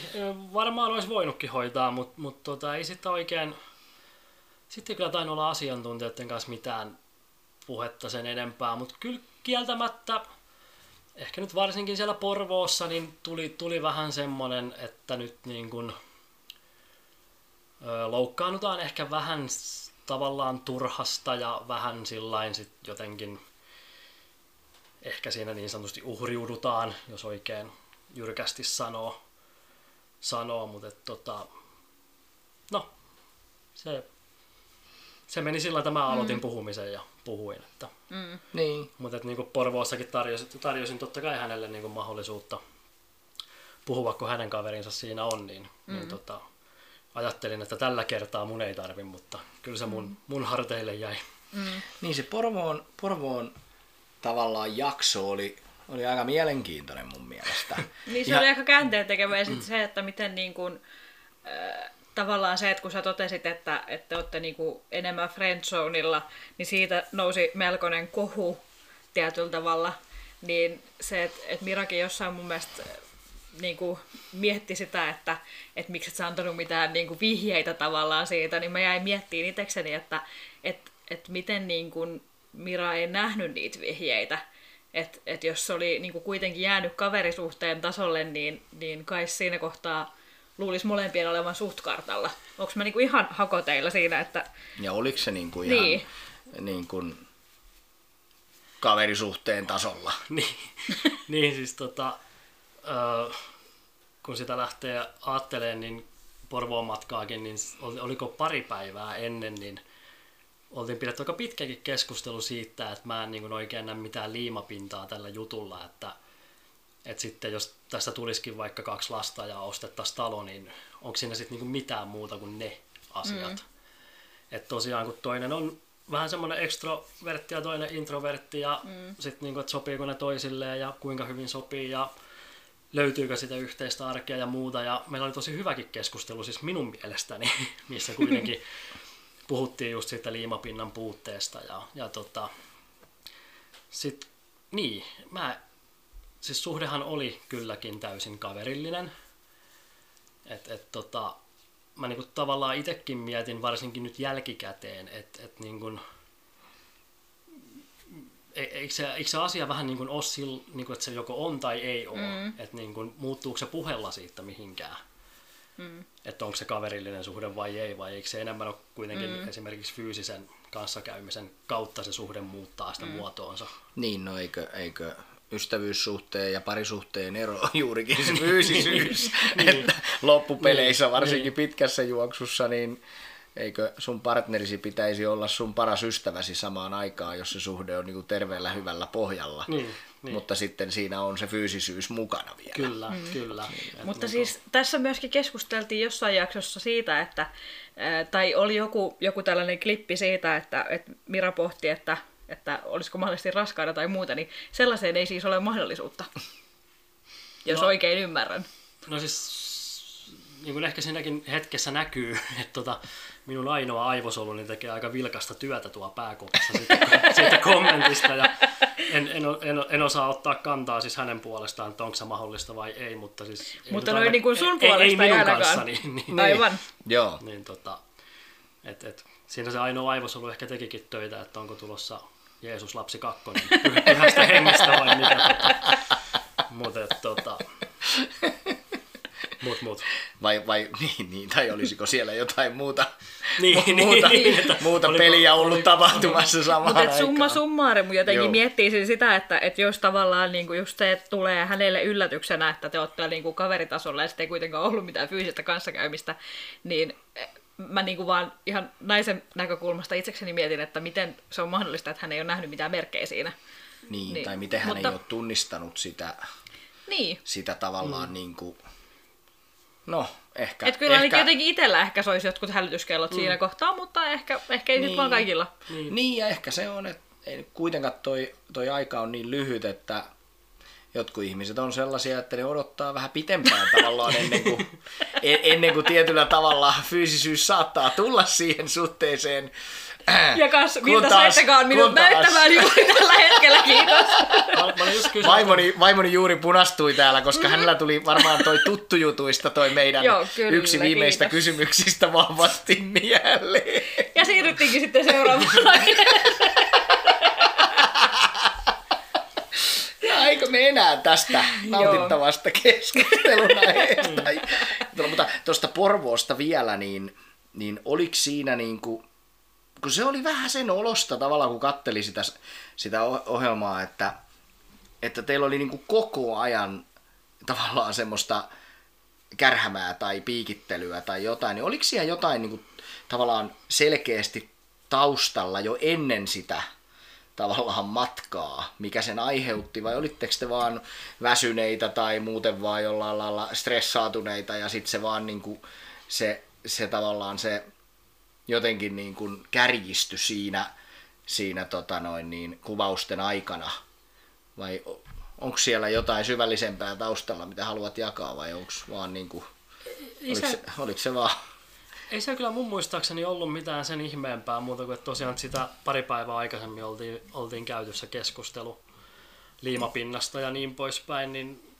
varmaan olisi voinutkin hoitaa, mutta, mutta tota, ei sitten oikein, sitten kyllä tainnut olla asiantuntijoiden kanssa mitään puhetta sen enempää, mutta kyllä kieltämättä ehkä nyt varsinkin siellä Porvoossa niin tuli, tuli vähän semmoinen, että nyt niin kuin, ö, loukkaannutaan ehkä vähän tavallaan turhasta ja vähän sillain sit jotenkin ehkä siinä niin sanotusti uhriudutaan, jos oikein jyrkästi sanoo, sanoo mutta et, tota, no, se, se meni sillä, että mä aloitin mm. puhumisen ja puhuin. Että, mm. niin. Mutta että, niin kuin Porvoossakin tarjosin, tarjosin totta kai hänelle niin kuin mahdollisuutta puhua, kun hänen kaverinsa siinä on, niin, niin mm. niin tota, ajattelin, että tällä kertaa mun ei tarvi, mutta kyllä se mun, mm. mun harteille jäi. Mm. Niin se Porvoon, Porvoon tavallaan jakso oli, oli aika mielenkiintoinen mun mielestä. niin se ja... oli aika käänteen tekevä ja sitten se, että miten niin kuin, äh, tavallaan se, että kun sä totesit, että, että olette niin kuin enemmän friendzoneilla, niin siitä nousi melkoinen kohu tietyllä tavalla. Niin se, että, että Mirakin jossain mun mielestä niin kuin mietti sitä, että, että miksi et sä antanut mitään niin kuin vihjeitä tavallaan siitä, niin mä jäin miettimään itsekseni, että, että, että miten niin kuin Mira ei nähnyt niitä vihjeitä. Että et jos se oli niin kuin kuitenkin jäänyt kaverisuhteen tasolle, niin, niin kai siinä kohtaa luulisi molempien olevan suht kartalla. Onko mä niinku ihan hakoteilla siinä, että... Ja oliko se niinku ihan niin. Niin kuin kaverisuhteen tasolla? niin, niin siis tota, äh, kun sitä lähtee ajattelemaan, niin Porvoon matkaakin, niin oliko pari päivää ennen, niin oltiin pidetty aika pitkäkin keskustelu siitä, että mä en niin oikein näe mitään liimapintaa tällä jutulla, että, että sitten jos tästä tulisikin vaikka kaksi lasta ja ostettaisiin talo, niin onko siinä sitten niin mitään muuta kuin ne asiat. Mm. Että tosiaan kun toinen on vähän semmoinen extrovertti ja toinen introvertti ja mm. sitten niin että sopiiko ne toisilleen ja kuinka hyvin sopii ja löytyykö sitä yhteistä arkea ja muuta. Ja meillä oli tosi hyväkin keskustelu siis minun mielestäni, missä kuitenkin puhuttiin just siitä liimapinnan puutteesta ja, ja tota, sit, niin, mä, siis suhdehan oli kylläkin täysin kaverillinen. Et, et tota, mä niinku tavallaan itsekin mietin, varsinkin nyt jälkikäteen, että et niinku, e, eikö se, eikö se asia vähän niin kuin ole sillä, niin kuin, että se joko on tai ei ole, mm. että niin kuin, muuttuuko se puhella siitä mihinkään. Mm. Että onko se kaverillinen suhde vai ei, vai eikö se enemmän ole kuitenkin mm. esimerkiksi fyysisen kanssakäymisen kautta se suhde muuttaa sitä mm. muotoonsa. Niin, no eikö, eikö ystävyyssuhteen ja parisuhteen ero on juurikin se fyysisyys, niin. että loppupeleissä niin. varsinkin niin. pitkässä juoksussa niin eikö sun partnerisi pitäisi olla sun paras ystäväsi samaan aikaan, jos se suhde on niin terveellä hyvällä pohjalla. Niin, niin. Mutta sitten siinä on se fyysisyys mukana vielä. Kyllä, mm. kyllä. Niin, Mutta niin siis kun... tässä myöskin keskusteltiin jossain jaksossa siitä, että, tai oli joku, joku tällainen klippi siitä, että, että Mira pohti, että, että olisiko mahdollisesti raskaana tai muuta, niin sellaiseen ei siis ole mahdollisuutta, jos no, oikein ymmärrän. No siis niin kuin ehkä siinäkin hetkessä näkyy, että tota, minun ainoa aivosoluni tekee aika vilkasta työtä tuo pääkopassa siitä, siitä kommentista. Ja en, en, en, en, osaa ottaa kantaa siis hänen puolestaan, että onko se mahdollista vai ei, mutta siis... Mutta noin niin kuin sun puolesta ei, ei minun kanssa, niin, niin, Aivan. Niin, Joo. Niin, tota, et, et, siinä se ainoa aivosolu ehkä tekikin töitä, että onko tulossa Jeesus lapsi kakkonen pyhästä hengestä vai mitä. Tota, mutta tota, Mut, mut. Vai, vai niin, niin, tai olisiko siellä jotain muuta, niin, mu- muuta, niin, niin, muuta oliko, peliä ollut oli, tapahtumassa samaan Mutta summa summarum jotenkin Joo. miettii sitä, että, että jos tavallaan niin kuin just se, että tulee hänelle yllätyksenä, että te olette niin kuin kaveritasolla ja sitten ei kuitenkaan ollut mitään fyysistä kanssakäymistä, niin mä niin kuin vaan ihan naisen näkökulmasta itsekseni mietin, että miten se on mahdollista, että hän ei ole nähnyt mitään merkkejä siinä. Niin, niin. tai miten hän Mutta... ei ole tunnistanut sitä, niin. sitä tavallaan mm. niin kuin No, ehkä. Et kyllä ehkä... jotenkin itsellä ehkä se olisi jotkut hälytyskellot mm. siinä kohtaa, mutta ehkä, ehkä ei niin, nyt vaan kaikilla. Niin. niin, ja ehkä se on, että ei, kuitenkaan toi, toi aika on niin lyhyt, että jotkut ihmiset on sellaisia, että ne odottaa vähän pitempään tavallaan ennen kuin, ennen kuin tietyllä tavalla fyysisyys saattaa tulla siihen suhteeseen ja kas, miltä saittekaan minut näyttämään juuri tällä hetkellä, kiitos. vaimoni, vaimoni juuri punastui täällä, koska mm. hänellä tuli varmaan toi tuttu jutuista toi meidän Joo, kyllä, yksi viimeistä kiitos. kysymyksistä vahvasti mieleen. Ja siirryttiinkin sitten seuraavaan eikö me enää tästä nautittavasta keskustelun aiheesta. Mm. Mutta tuosta Porvoosta vielä, niin, niin oliko siinä niin kuin, kun se oli vähän sen olosta tavallaan, kun katteli sitä, sitä ohjelmaa, että, että teillä oli niin kuin koko ajan tavallaan semmoista kärhämää tai piikittelyä tai jotain, niin oliko siellä jotain niin kuin, tavallaan selkeästi taustalla jo ennen sitä tavallaan matkaa, mikä sen aiheutti, vai olitteko te vaan väsyneitä tai muuten vaan jollain lailla stressaatuneita ja sitten se vaan niin kuin, se, se tavallaan se jotenkin niin kuin kärjisty siinä, siinä tota noin niin, kuvausten aikana? Vai onko siellä jotain syvällisempää taustalla, mitä haluat jakaa, vai onko vaan niin kuin, oliko, se, oliko se vaan ei se kyllä mun muistaakseni ollut mitään sen ihmeempää muuta kuin, että tosiaan sitä pari päivää aikaisemmin oltiin, oltiin käytössä keskustelu liimapinnasta ja niin poispäin, niin,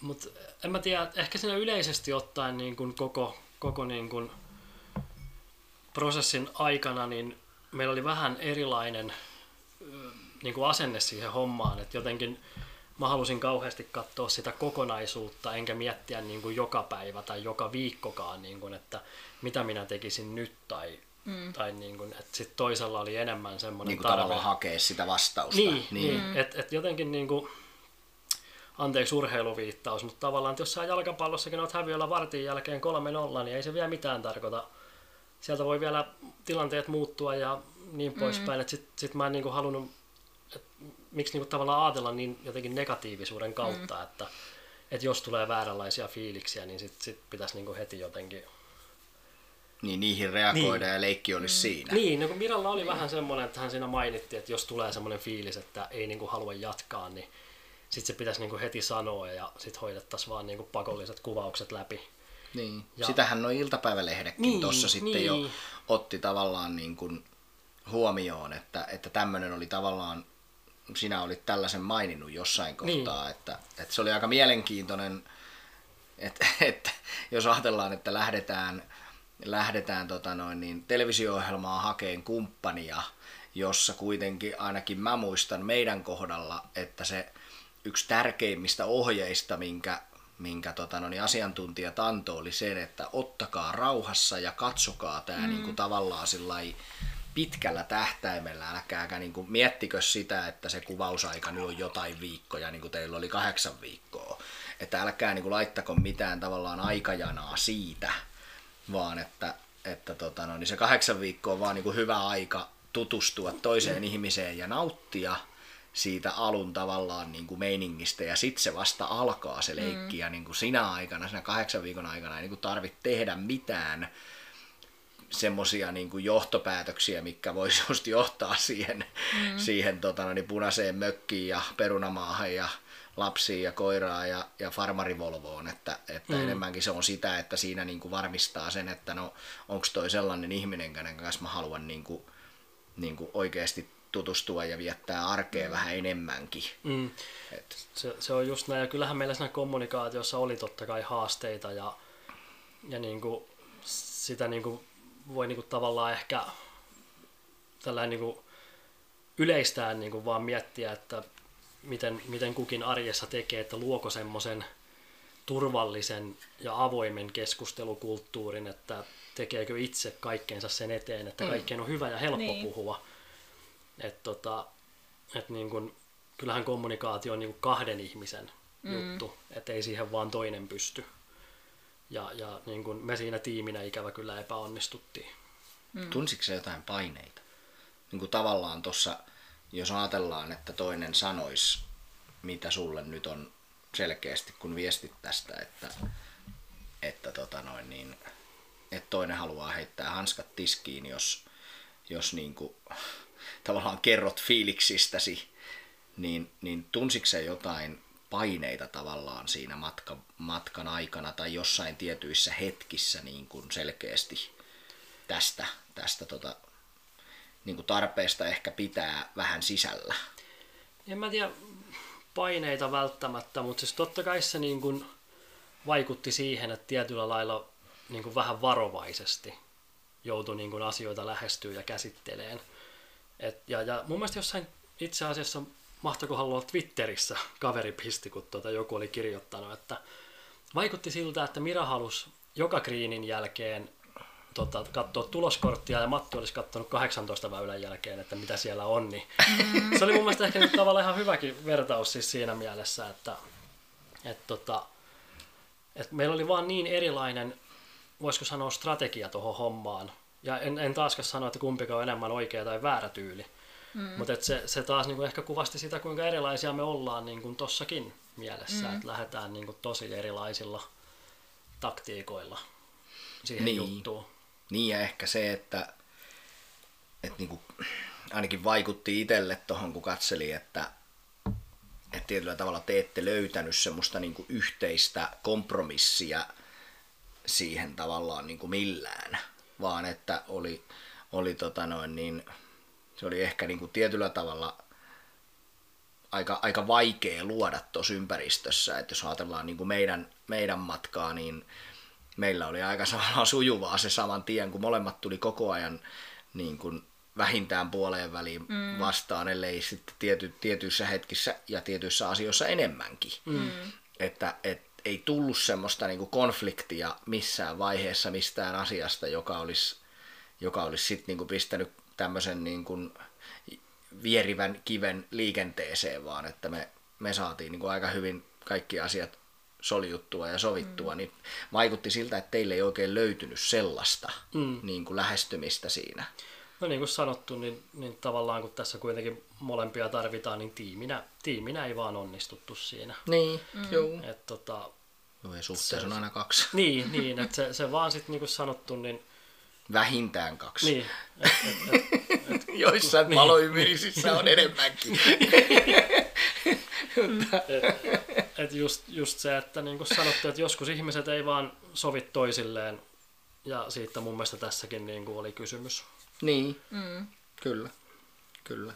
mutta en mä tiedä, ehkä siinä yleisesti ottaen niin kuin koko, koko niin kuin prosessin aikana niin meillä oli vähän erilainen niin kuin asenne siihen hommaan, että jotenkin mä halusin kauheasti katsoa sitä kokonaisuutta, enkä miettiä niin kuin joka päivä tai joka viikkokaan, niin kuin, että mitä minä tekisin nyt tai, mm. tai niin kuin, että sit toisella oli enemmän semmoinen niin kuin tarve. hakea sitä vastausta. Niin, niin. Mm. että et jotenkin niin kuin, anteeksi urheiluviittaus, mutta tavallaan että jos sä jalkapallossakin olet häviöllä vartin jälkeen 3-0, niin ei se vielä mitään tarkoita sieltä voi vielä tilanteet muuttua ja niin poispäin. Mm. Että sit, sit mä en niinku halunnut, et, miksi niinku tavallaan ajatella niin jotenkin negatiivisuuden kautta, mm. että et jos tulee vääränlaisia fiiliksiä, niin sit, sit pitäisi niinku heti jotenkin... Niin niihin reagoida niin. ja leikki olisi mm. siinä. Niin, no kun Miralla oli niin. vähän semmoinen, että hän siinä mainitti, että jos tulee semmoinen fiilis, että ei niinku halua jatkaa, niin sitten se pitäisi niinku heti sanoa ja sitten hoidettaisiin vaan niinku pakolliset kuvaukset läpi. Niin, ja... sitähän noin iltapäivälehdekin niin, tuossa sitten niin. jo otti tavallaan niin kuin huomioon, että, että tämmöinen oli tavallaan, sinä olit tällaisen maininnut jossain niin. kohtaa, niin. että, että se oli aika mielenkiintoinen, että, että jos ajatellaan, että lähdetään, lähdetään tota noin, niin televisio-ohjelmaa hakeen kumppania, jossa kuitenkin ainakin mä muistan meidän kohdalla, että se yksi tärkeimmistä ohjeista, minkä minkä tota, no, niin asiantuntijat antoi, oli se, että ottakaa rauhassa ja katsokaa tämä mm. niin kuin, tavallaan sillai, pitkällä tähtäimellä, älkääkä niin kuin, miettikö sitä, että se kuvausaika nyt on jotain viikkoja, niin kuin teillä oli kahdeksan viikkoa. Että älkää niin kuin, laittako mitään tavallaan aikajanaa siitä, vaan että, että tota, no, niin se kahdeksan viikkoa on vaan niin kuin hyvä aika tutustua toiseen ihmiseen ja nauttia siitä alun tavallaan niin kuin meiningistä ja sitten se vasta alkaa se leikki mm. ja niin kuin sinä aikana, siinä kahdeksan viikon aikana ei niin kuin tarvitse tehdä mitään semmoisia niin kuin johtopäätöksiä, mikä voisi just johtaa siihen, mm. siihen tota, no, niin punaiseen mökkiin ja perunamaahan ja lapsiin ja koiraa ja, ja farmarivolvoon, että, että mm. enemmänkin se on sitä, että siinä niin kuin varmistaa sen, että no onko toi sellainen ihminen, kenen kanssa mä haluan niin kuin, niin kuin oikeasti tutustua ja viettää arkea mm. vähän enemmänkin. Mm. Et. Se, se on just näin, ja kyllähän meillä siinä kommunikaatiossa oli totta kai haasteita, ja, ja niin kuin sitä niin kuin voi niin kuin tavallaan ehkä tällainen niin kuin yleistään niin kuin vaan miettiä, että miten, miten kukin arjessa tekee, että luoko semmoisen turvallisen ja avoimen keskustelukulttuurin, että tekeekö itse kaikkeensa sen eteen, että mm. kaikkeen on hyvä ja helppo niin. puhua. Et tota, et niin kun, kyllähän kommunikaatio on niin kahden ihmisen mm. juttu, että ei siihen vaan toinen pysty. Ja, ja niin kun me siinä tiiminä ikävä kyllä epäonnistuttiin. Mm. Tunsitko se jotain paineita? Niin kuin tavallaan tuossa, jos ajatellaan, että toinen sanoisi, mitä sulle nyt on selkeästi, kun viestit tästä, että, että, tota noin, niin, että toinen haluaa heittää hanskat tiskiin, jos, jos niin kuin, tavallaan kerrot fiiliksistäsi, niin, niin tunsiko se jotain paineita tavallaan siinä matka, matkan aikana tai jossain tietyissä hetkissä niin kuin selkeästi tästä, tästä tota, niin kuin tarpeesta ehkä pitää vähän sisällä? En mä tiedä paineita välttämättä, mutta siis totta kai se niin kuin vaikutti siihen, että tietyllä lailla niin kuin vähän varovaisesti joutui niin kuin asioita lähestyä ja käsitteleen. Et, ja, ja mun mielestä jossain itse asiassa mahtoiko olla Twitterissä kaveri pisti, kun tuota joku oli kirjoittanut, että vaikutti siltä, että Mira halusi joka kriinin jälkeen tota, katsoa tuloskorttia ja Matti olisi katsonut 18 väylän jälkeen, että mitä siellä on. Niin mm. Se oli mun mielestä ehkä nyt tavallaan ihan hyväkin vertaus siis siinä mielessä, että et, tota, et meillä oli vaan niin erilainen, voisiko sanoa strategia tuohon hommaan. Ja en, en taaskaan sano, että kumpikaan on enemmän oikea tai väärä tyyli. Mm. Mutta se, se taas niinku ehkä kuvasti sitä, kuinka erilaisia me ollaan niinku tossakin mielessä, mm. että lähdetään niinku tosi erilaisilla taktiikoilla siihen niin. juttuun. Niin ja ehkä se, että, että niinku, ainakin vaikutti itselle tuohon, kun katseli, että, että tietyllä tavalla te ette löytänyt semmoista niinku yhteistä kompromissia siihen tavallaan niinku millään, vaan että oli, oli tota noin niin, se oli ehkä niinku tietyllä tavalla aika, aika vaikea luoda tuossa ympäristössä, että jos ajatellaan niinku meidän, meidän matkaa, niin meillä oli aika sujuvaa se saman tien, kun molemmat tuli koko ajan niin kuin vähintään puoleen väliin mm. vastaan, ellei sitten tiety, tietyissä hetkissä ja tietyissä asioissa enemmänkin. Mm. Että et, ei tullut semmoista niin kuin konfliktia missään vaiheessa mistään asiasta, joka olisi, joka olisi sitten niin kuin pistänyt tämmöisen niin kuin vierivän kiven liikenteeseen, vaan että me, me saatiin niin kuin aika hyvin kaikki asiat soljuttua ja sovittua, mm. niin vaikutti siltä, että teille ei oikein löytynyt sellaista mm. niin kuin lähestymistä siinä. No niin kuin sanottu, niin, niin tavallaan kun tässä kuitenkin molempia tarvitaan, niin tiiminä, tiiminä ei vaan onnistuttu siinä. Niin, mm. joo. Et, tota, no ei suhteessa on aina kaksi. Niin, niin että se, se vaan sitten niin kuin sanottu, niin Vähintään kaksi. Niin. Et, et, et, et, Joissain niin. paloymyrisissä on enemmänkin. et, et just, just se, että niin kuin sanottu, että joskus ihmiset ei vaan sovi toisilleen. Ja siitä mun mielestä tässäkin niin kuin oli kysymys. Niin, mm. kyllä. Kyllä.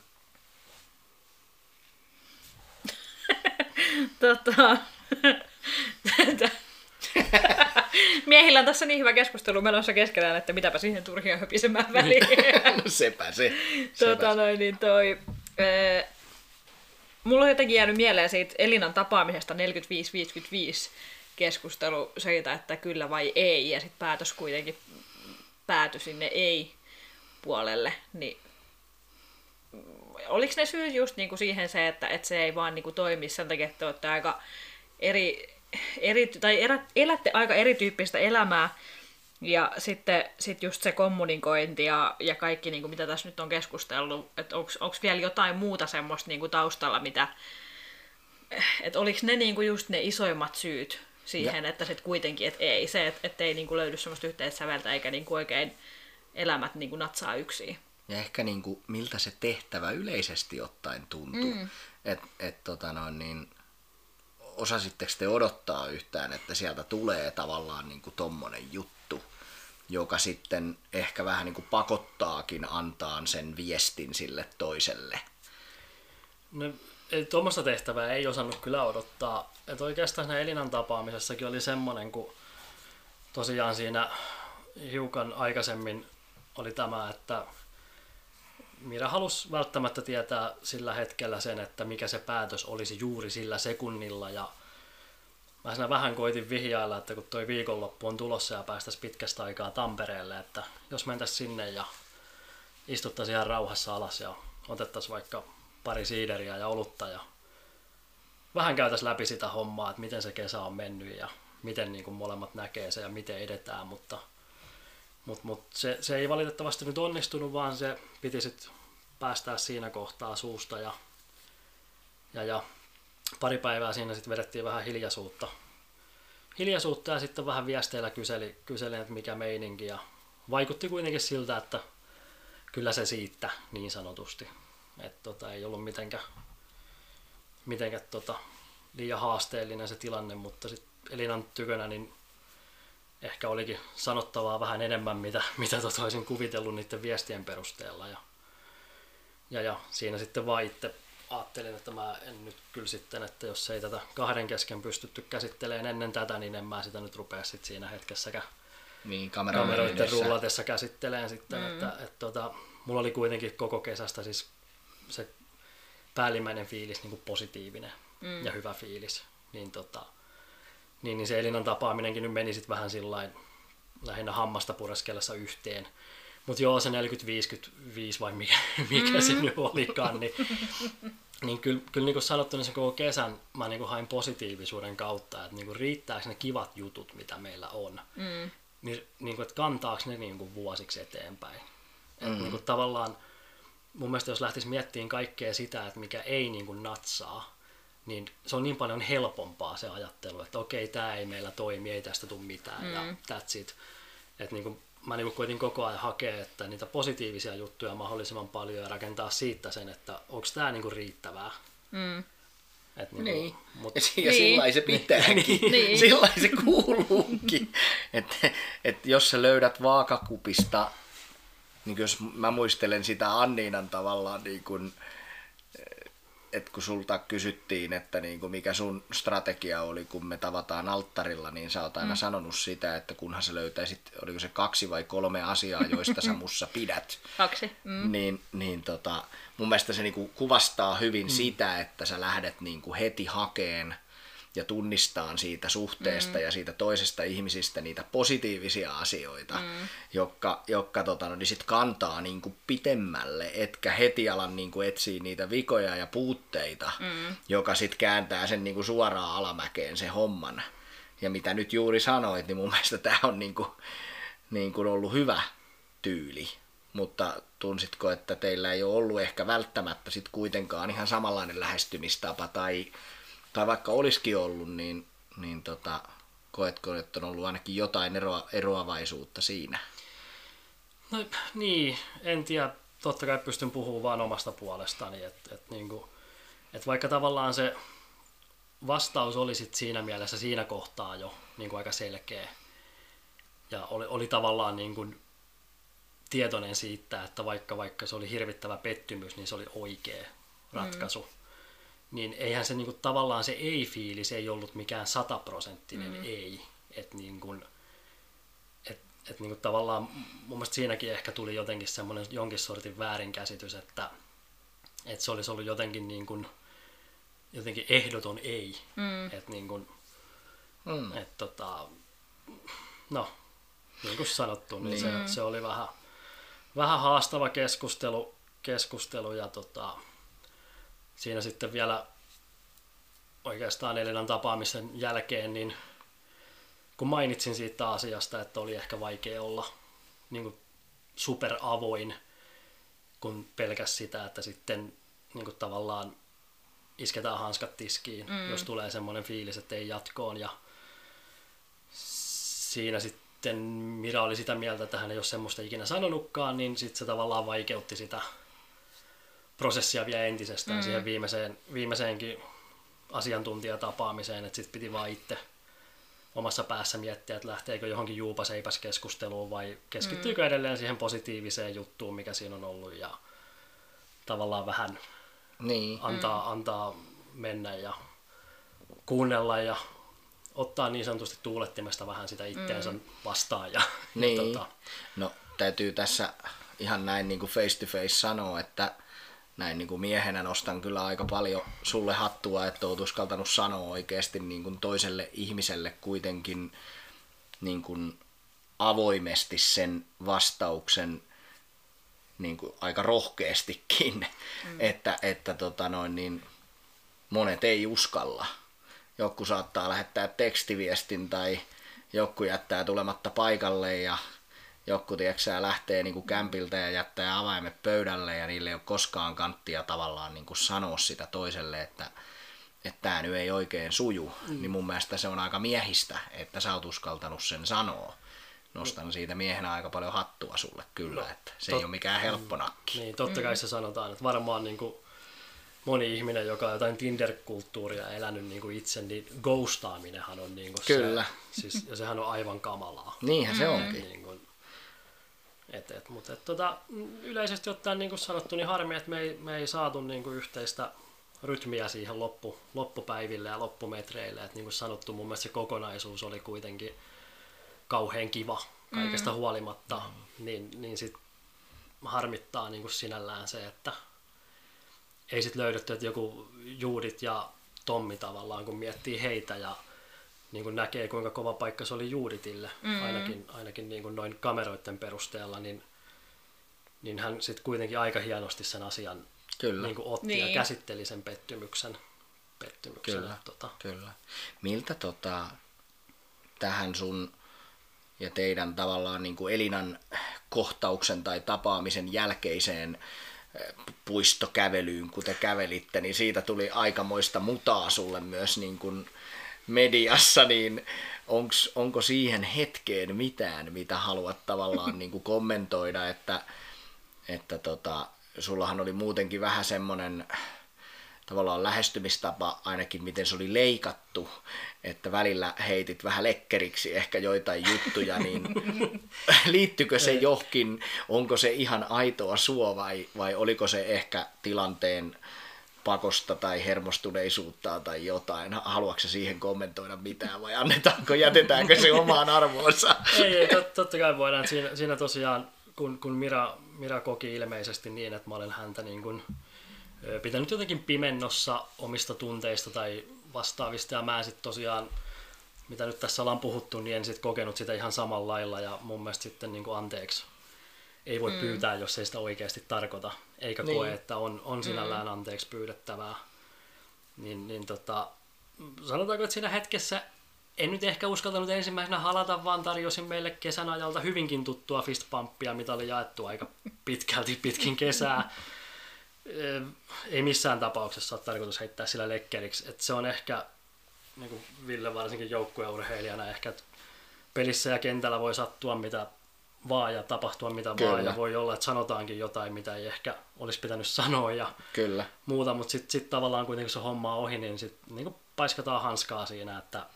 tota, Miehillä on tässä niin hyvä keskustelu menossa keskenään, että mitäpä siihen turhia höpisemään väliin. no sepä se. Sepä tota, noin, niin toi, ee, mulla on jotenkin jäänyt mieleen siitä Elinan tapaamisesta 45-55 keskustelu siitä, että kyllä vai ei, ja sitten päätös kuitenkin päätyi sinne ei-puolelle, niin oliko ne syy just niinku siihen se, että, että se ei vaan niinku toimi sen takia, että olette aika eri, eri, tai erä, elätte aika erityyppistä elämää, Ja sitten sit just se kommunikointi ja, ja kaikki, niin kuin mitä tässä nyt on keskustellut, että onko vielä jotain muuta semmoista niin kuin taustalla, mitä, että oliko ne niin kuin just ne isoimmat syyt siihen, ja. että sitten kuitenkin, että ei se, että, että ei niin kuin löydy semmoista yhteissäveltä eikä niin kuin oikein elämät niin kuin natsaa yksin. Ja ehkä niin kuin, miltä se tehtävä yleisesti ottaen tuntuu. Mm. Että et, tota noin, niin, osasitteko te odottaa yhtään, että sieltä tulee tavallaan niin kuin tommonen juttu, joka sitten ehkä vähän niin kuin pakottaakin antaa sen viestin sille toiselle? No, tuommoista tehtävää ei osannut kyllä odottaa. Että oikeastaan siinä Elinan tapaamisessakin oli semmoinen, kun tosiaan siinä hiukan aikaisemmin oli tämä, että Mira halusi välttämättä tietää sillä hetkellä sen, että mikä se päätös olisi juuri sillä sekunnilla. Ja mä siinä vähän koitin vihjailla, että kun toi viikonloppu on tulossa ja päästäisiin pitkästä aikaa Tampereelle, että jos mentäisiin sinne ja istuttaisiin ihan rauhassa alas ja otettaisiin vaikka pari siideriä ja olutta ja vähän käytäisiin läpi sitä hommaa, että miten se kesä on mennyt ja miten niin kuin molemmat näkee se ja miten edetään, mutta – mutta mut se, se ei valitettavasti nyt onnistunut, vaan se piti sitten päästää siinä kohtaa suusta ja, ja, ja pari päivää siinä sitten vedettiin vähän hiljaisuutta. Hiljaisuutta ja sitten vähän viesteillä kyseli, kyseli että mikä meininki ja vaikutti kuitenkin siltä, että kyllä se siitä niin sanotusti. Että tota, ei ollut mitenkään, mitenkään tota, liian haasteellinen se tilanne, mutta sitten Elinan tykönä niin ehkä olikin sanottavaa vähän enemmän, mitä, mitä tota olisin kuvitellut niiden viestien perusteella. Ja, ja, ja siinä sitten vaan itse ajattelin, että mä en nyt kyllä sitten, että jos ei tätä kahden kesken pystytty käsittelemään ennen tätä, niin en mä sitä nyt rupea sitten siinä hetkessäkään niin, kameroiden rullatessa käsitteleen sitten. Mm. Että, että, tota, mulla oli kuitenkin koko kesästä siis se päällimmäinen fiilis niin kuin positiivinen mm. ja hyvä fiilis. Niin tota, niin, niin se Elinan tapaaminenkin nyt meni sitten vähän sillain lähinnä hammasta pureskellessa yhteen. Mutta joo, se 40-55 vai mikä, mikä mm. se nyt olikaan, niin, niin kyllä, kyllä niin kuin sanottu, niin se koko kesän mä niin kuin hain positiivisuuden kautta, että niin kuin riittääkö ne kivat jutut, mitä meillä on, mm. niin, niin kuin, että kantaako ne niin kuin vuosiksi eteenpäin. Mm. Että niin kuin tavallaan mun mielestä jos lähtisi miettimään kaikkea sitä, että mikä ei niin kuin natsaa, niin se on niin paljon helpompaa se ajattelu, että okei, tämä ei meillä toimi, ei tästä tule mitään mm. ja that's it. Et niin kuin, mä niin kuin koitin koko ajan hakea, että niitä positiivisia juttuja mahdollisimman paljon ja rakentaa siitä sen, että onko tämä niin kuin riittävää. Mm. Et niin, niin. Mut... Ja, ja niin. sillä se pitääkin. niin. Sillä se kuuluukin. että et jos sä löydät vaakakupista, niin jos mä muistelen sitä Anniinan tavallaan niin kuin, että kun sulta kysyttiin, että niin kuin mikä sun strategia oli, kun me tavataan alttarilla, niin sä oot aina mm. sanonut sitä, että kunhan sä löytäisit, oliko se kaksi vai kolme asiaa, joista sä mussa pidät. Kaksi. Mm. Niin, niin tota, mun mielestä se niin kuin kuvastaa hyvin mm. sitä, että sä lähdet niin kuin heti hakeen ja tunnistaa siitä suhteesta mm. ja siitä toisesta ihmisistä niitä positiivisia asioita, mm. jotka, jotka tota, no, niin sit kantaa niin kuin pitemmälle, etkä heti alan niin kuin etsiä niitä vikoja ja puutteita, mm. joka sitten kääntää sen niin kuin suoraan alamäkeen se homman. Ja mitä nyt juuri sanoit, niin mun mielestä tämä on niin kuin, niin kuin ollut hyvä tyyli. Mutta tunsitko, että teillä ei ole ollut ehkä välttämättä sit kuitenkaan ihan samanlainen lähestymistapa tai tai vaikka olisikin ollut, niin, niin tota, koetko, että on ollut ainakin jotain eroa, eroavaisuutta siinä? No niin, en tiedä. Totta kai pystyn puhumaan vain omasta puolestani. Että et, niinku, et vaikka tavallaan se vastaus oli sit siinä mielessä siinä kohtaa jo niinku aika selkeä. Ja oli, oli tavallaan niinku tietoinen siitä, että vaikka, vaikka se oli hirvittävä pettymys, niin se oli oikea ratkaisu. Mm niin eihän se niinku, tavallaan se ei-fiilis ei ollut mikään sataprosenttinen mm. ei. Että niinku, et, et niinku, tavallaan mun mielestä siinäkin ehkä tuli jotenkin semmoinen jonkin sortin väärinkäsitys, että et se olisi ollut jotenkin, niinku, jotenkin ehdoton ei. Mm. Että niinku, mm. et, tota, no, niin kuin sanottu, niin, niin. Se, se oli vähän, vähän haastava keskustelu, keskustelu ja tota, siinä sitten vielä oikeastaan Elinan tapaamisen jälkeen, niin kun mainitsin siitä asiasta, että oli ehkä vaikea olla niin kuin superavoin, kun pelkäs sitä, että sitten niin kuin tavallaan isketään hanskat tiskiin, mm. jos tulee semmoinen fiilis, että ei jatkoon. Ja siinä sitten Mira oli sitä mieltä, että hän ei ole semmoista ikinä sanonutkaan, niin sitten se tavallaan vaikeutti sitä prosessia vielä entisestään mm. siihen viimeiseen, viimeiseenkin asiantuntijatapaamiseen, että sitten piti vaan itse omassa päässä miettiä, että lähteekö johonkin juupaseipäs keskusteluun vai keskittyykö mm. edelleen siihen positiiviseen juttuun, mikä siinä on ollut ja tavallaan vähän niin. antaa, mm. antaa mennä ja kuunnella ja ottaa niin sanotusti tuulettimesta vähän sitä itteensä mm. vastaan. Ja, niin. ja tota... No täytyy tässä ihan näin niin kuin face to face sanoa, että näin niin kuin miehenä nostan kyllä aika paljon sulle hattua, että oot uskaltanut sanoa oikeasti niin kuin toiselle ihmiselle kuitenkin niin kuin avoimesti sen vastauksen niin kuin aika rohkeastikin, mm. että, että tota noin, niin monet ei uskalla. Joku saattaa lähettää tekstiviestin tai joku jättää tulematta paikalle ja joku tiedätkö, lähtee niin kuin kämpiltä ja jättää avaimet pöydälle ja niille ei ole koskaan kanttia tavallaan niin kuin sanoa sitä toiselle, että että tämä nyt ei oikein suju, mm. niin mun mielestä se on aika miehistä, että sä oot uskaltanut sen sanoa. Nostan siitä miehenä aika paljon hattua sulle kyllä, no, että se tot... ei ole mikään helppo nakki. Niin, totta kai mm. se sanotaan, että varmaan niin kuin moni ihminen, joka on jotain Tinder-kulttuuria elänyt niin kuin itse, niin ghostaaminenhan on niin kuin Kyllä. Se, siis, ja sehän on aivan kamalaa. Niinhän mm. se onkin. Niin kuin, et, et, mutta et, tota, yleisesti ottaen niin kuin sanottu, niin harmi, että me ei, me ei saatu niin kuin yhteistä rytmiä siihen loppu, loppupäiville ja loppumetreille. Et niin kuin sanottu, mun mielestä se kokonaisuus oli kuitenkin kauhean kiva kaikesta mm. huolimatta, mm. niin, niin sit harmittaa niin kuin sinällään se, että ei sit löydetty, että joku Juudit ja Tommi tavallaan, kun miettii heitä ja niin kuin näkee, kuinka kova paikka se oli Juuditille, mm. ainakin, ainakin niin kuin noin kameroiden perusteella, niin, niin hän sitten kuitenkin aika hienosti sen asian Kyllä. Niin kuin otti niin. ja käsitteli sen pettymyksen. pettymyksen Kyllä. Tota. Kyllä. Miltä tota, tähän sun ja teidän tavallaan niin kuin Elinan kohtauksen tai tapaamisen jälkeiseen eh, puistokävelyyn, kun te kävelitte, niin siitä tuli aikamoista mutaa sulle myös niin kuin mediassa, niin onks, onko siihen hetkeen mitään, mitä haluat tavallaan niin kuin kommentoida, että, että tota, sullahan oli muutenkin vähän semmoinen tavallaan lähestymistapa ainakin, miten se oli leikattu, että välillä heitit vähän lekkeriksi ehkä joitain juttuja, niin liittyykö se johonkin, onko se ihan aitoa sua vai, vai oliko se ehkä tilanteen pakosta tai hermostuneisuutta tai jotain. Haluatko siihen kommentoida mitään vai annetaanko, jätetäänkö se omaan arvoonsa? ei, ei tot, totta kai voidaan. Siinä, siinä tosiaan, kun, kun Mira, Mira koki ilmeisesti niin, että mä olen häntä niin kuin, pitänyt jotenkin pimennossa omista tunteista tai vastaavista ja mä sitten tosiaan mitä nyt tässä ollaan puhuttu, niin en sitten kokenut sitä ihan samalla lailla ja mun mielestä sitten niin kuin anteeksi ei voi mm. pyytää, jos ei sitä oikeasti tarkoita, eikä niin. koe, että on, on sinällään mm. anteeksi pyydettävää. Niin, niin tota, sanotaanko, että siinä hetkessä en nyt ehkä uskaltanut ensimmäisenä halata, vaan tarjosin meille kesän ajalta hyvinkin tuttua fistpumppia, mitä oli jaettu aika pitkälti pitkin kesää. Ei missään tapauksessa ole tarkoitus heittää sillä lekkeriksi. että se on ehkä, niin kuin Ville varsinkin joukkueurheilijana, ehkä että pelissä ja kentällä voi sattua mitä vaan ja tapahtua mitä Kyllä. vaan ja voi olla, että sanotaankin jotain, mitä ei ehkä olisi pitänyt sanoa ja Kyllä. muuta, mutta sitten sit tavallaan kuitenkin se homma on ohi, niin sitten niin paiskataan hanskaa siinä, että,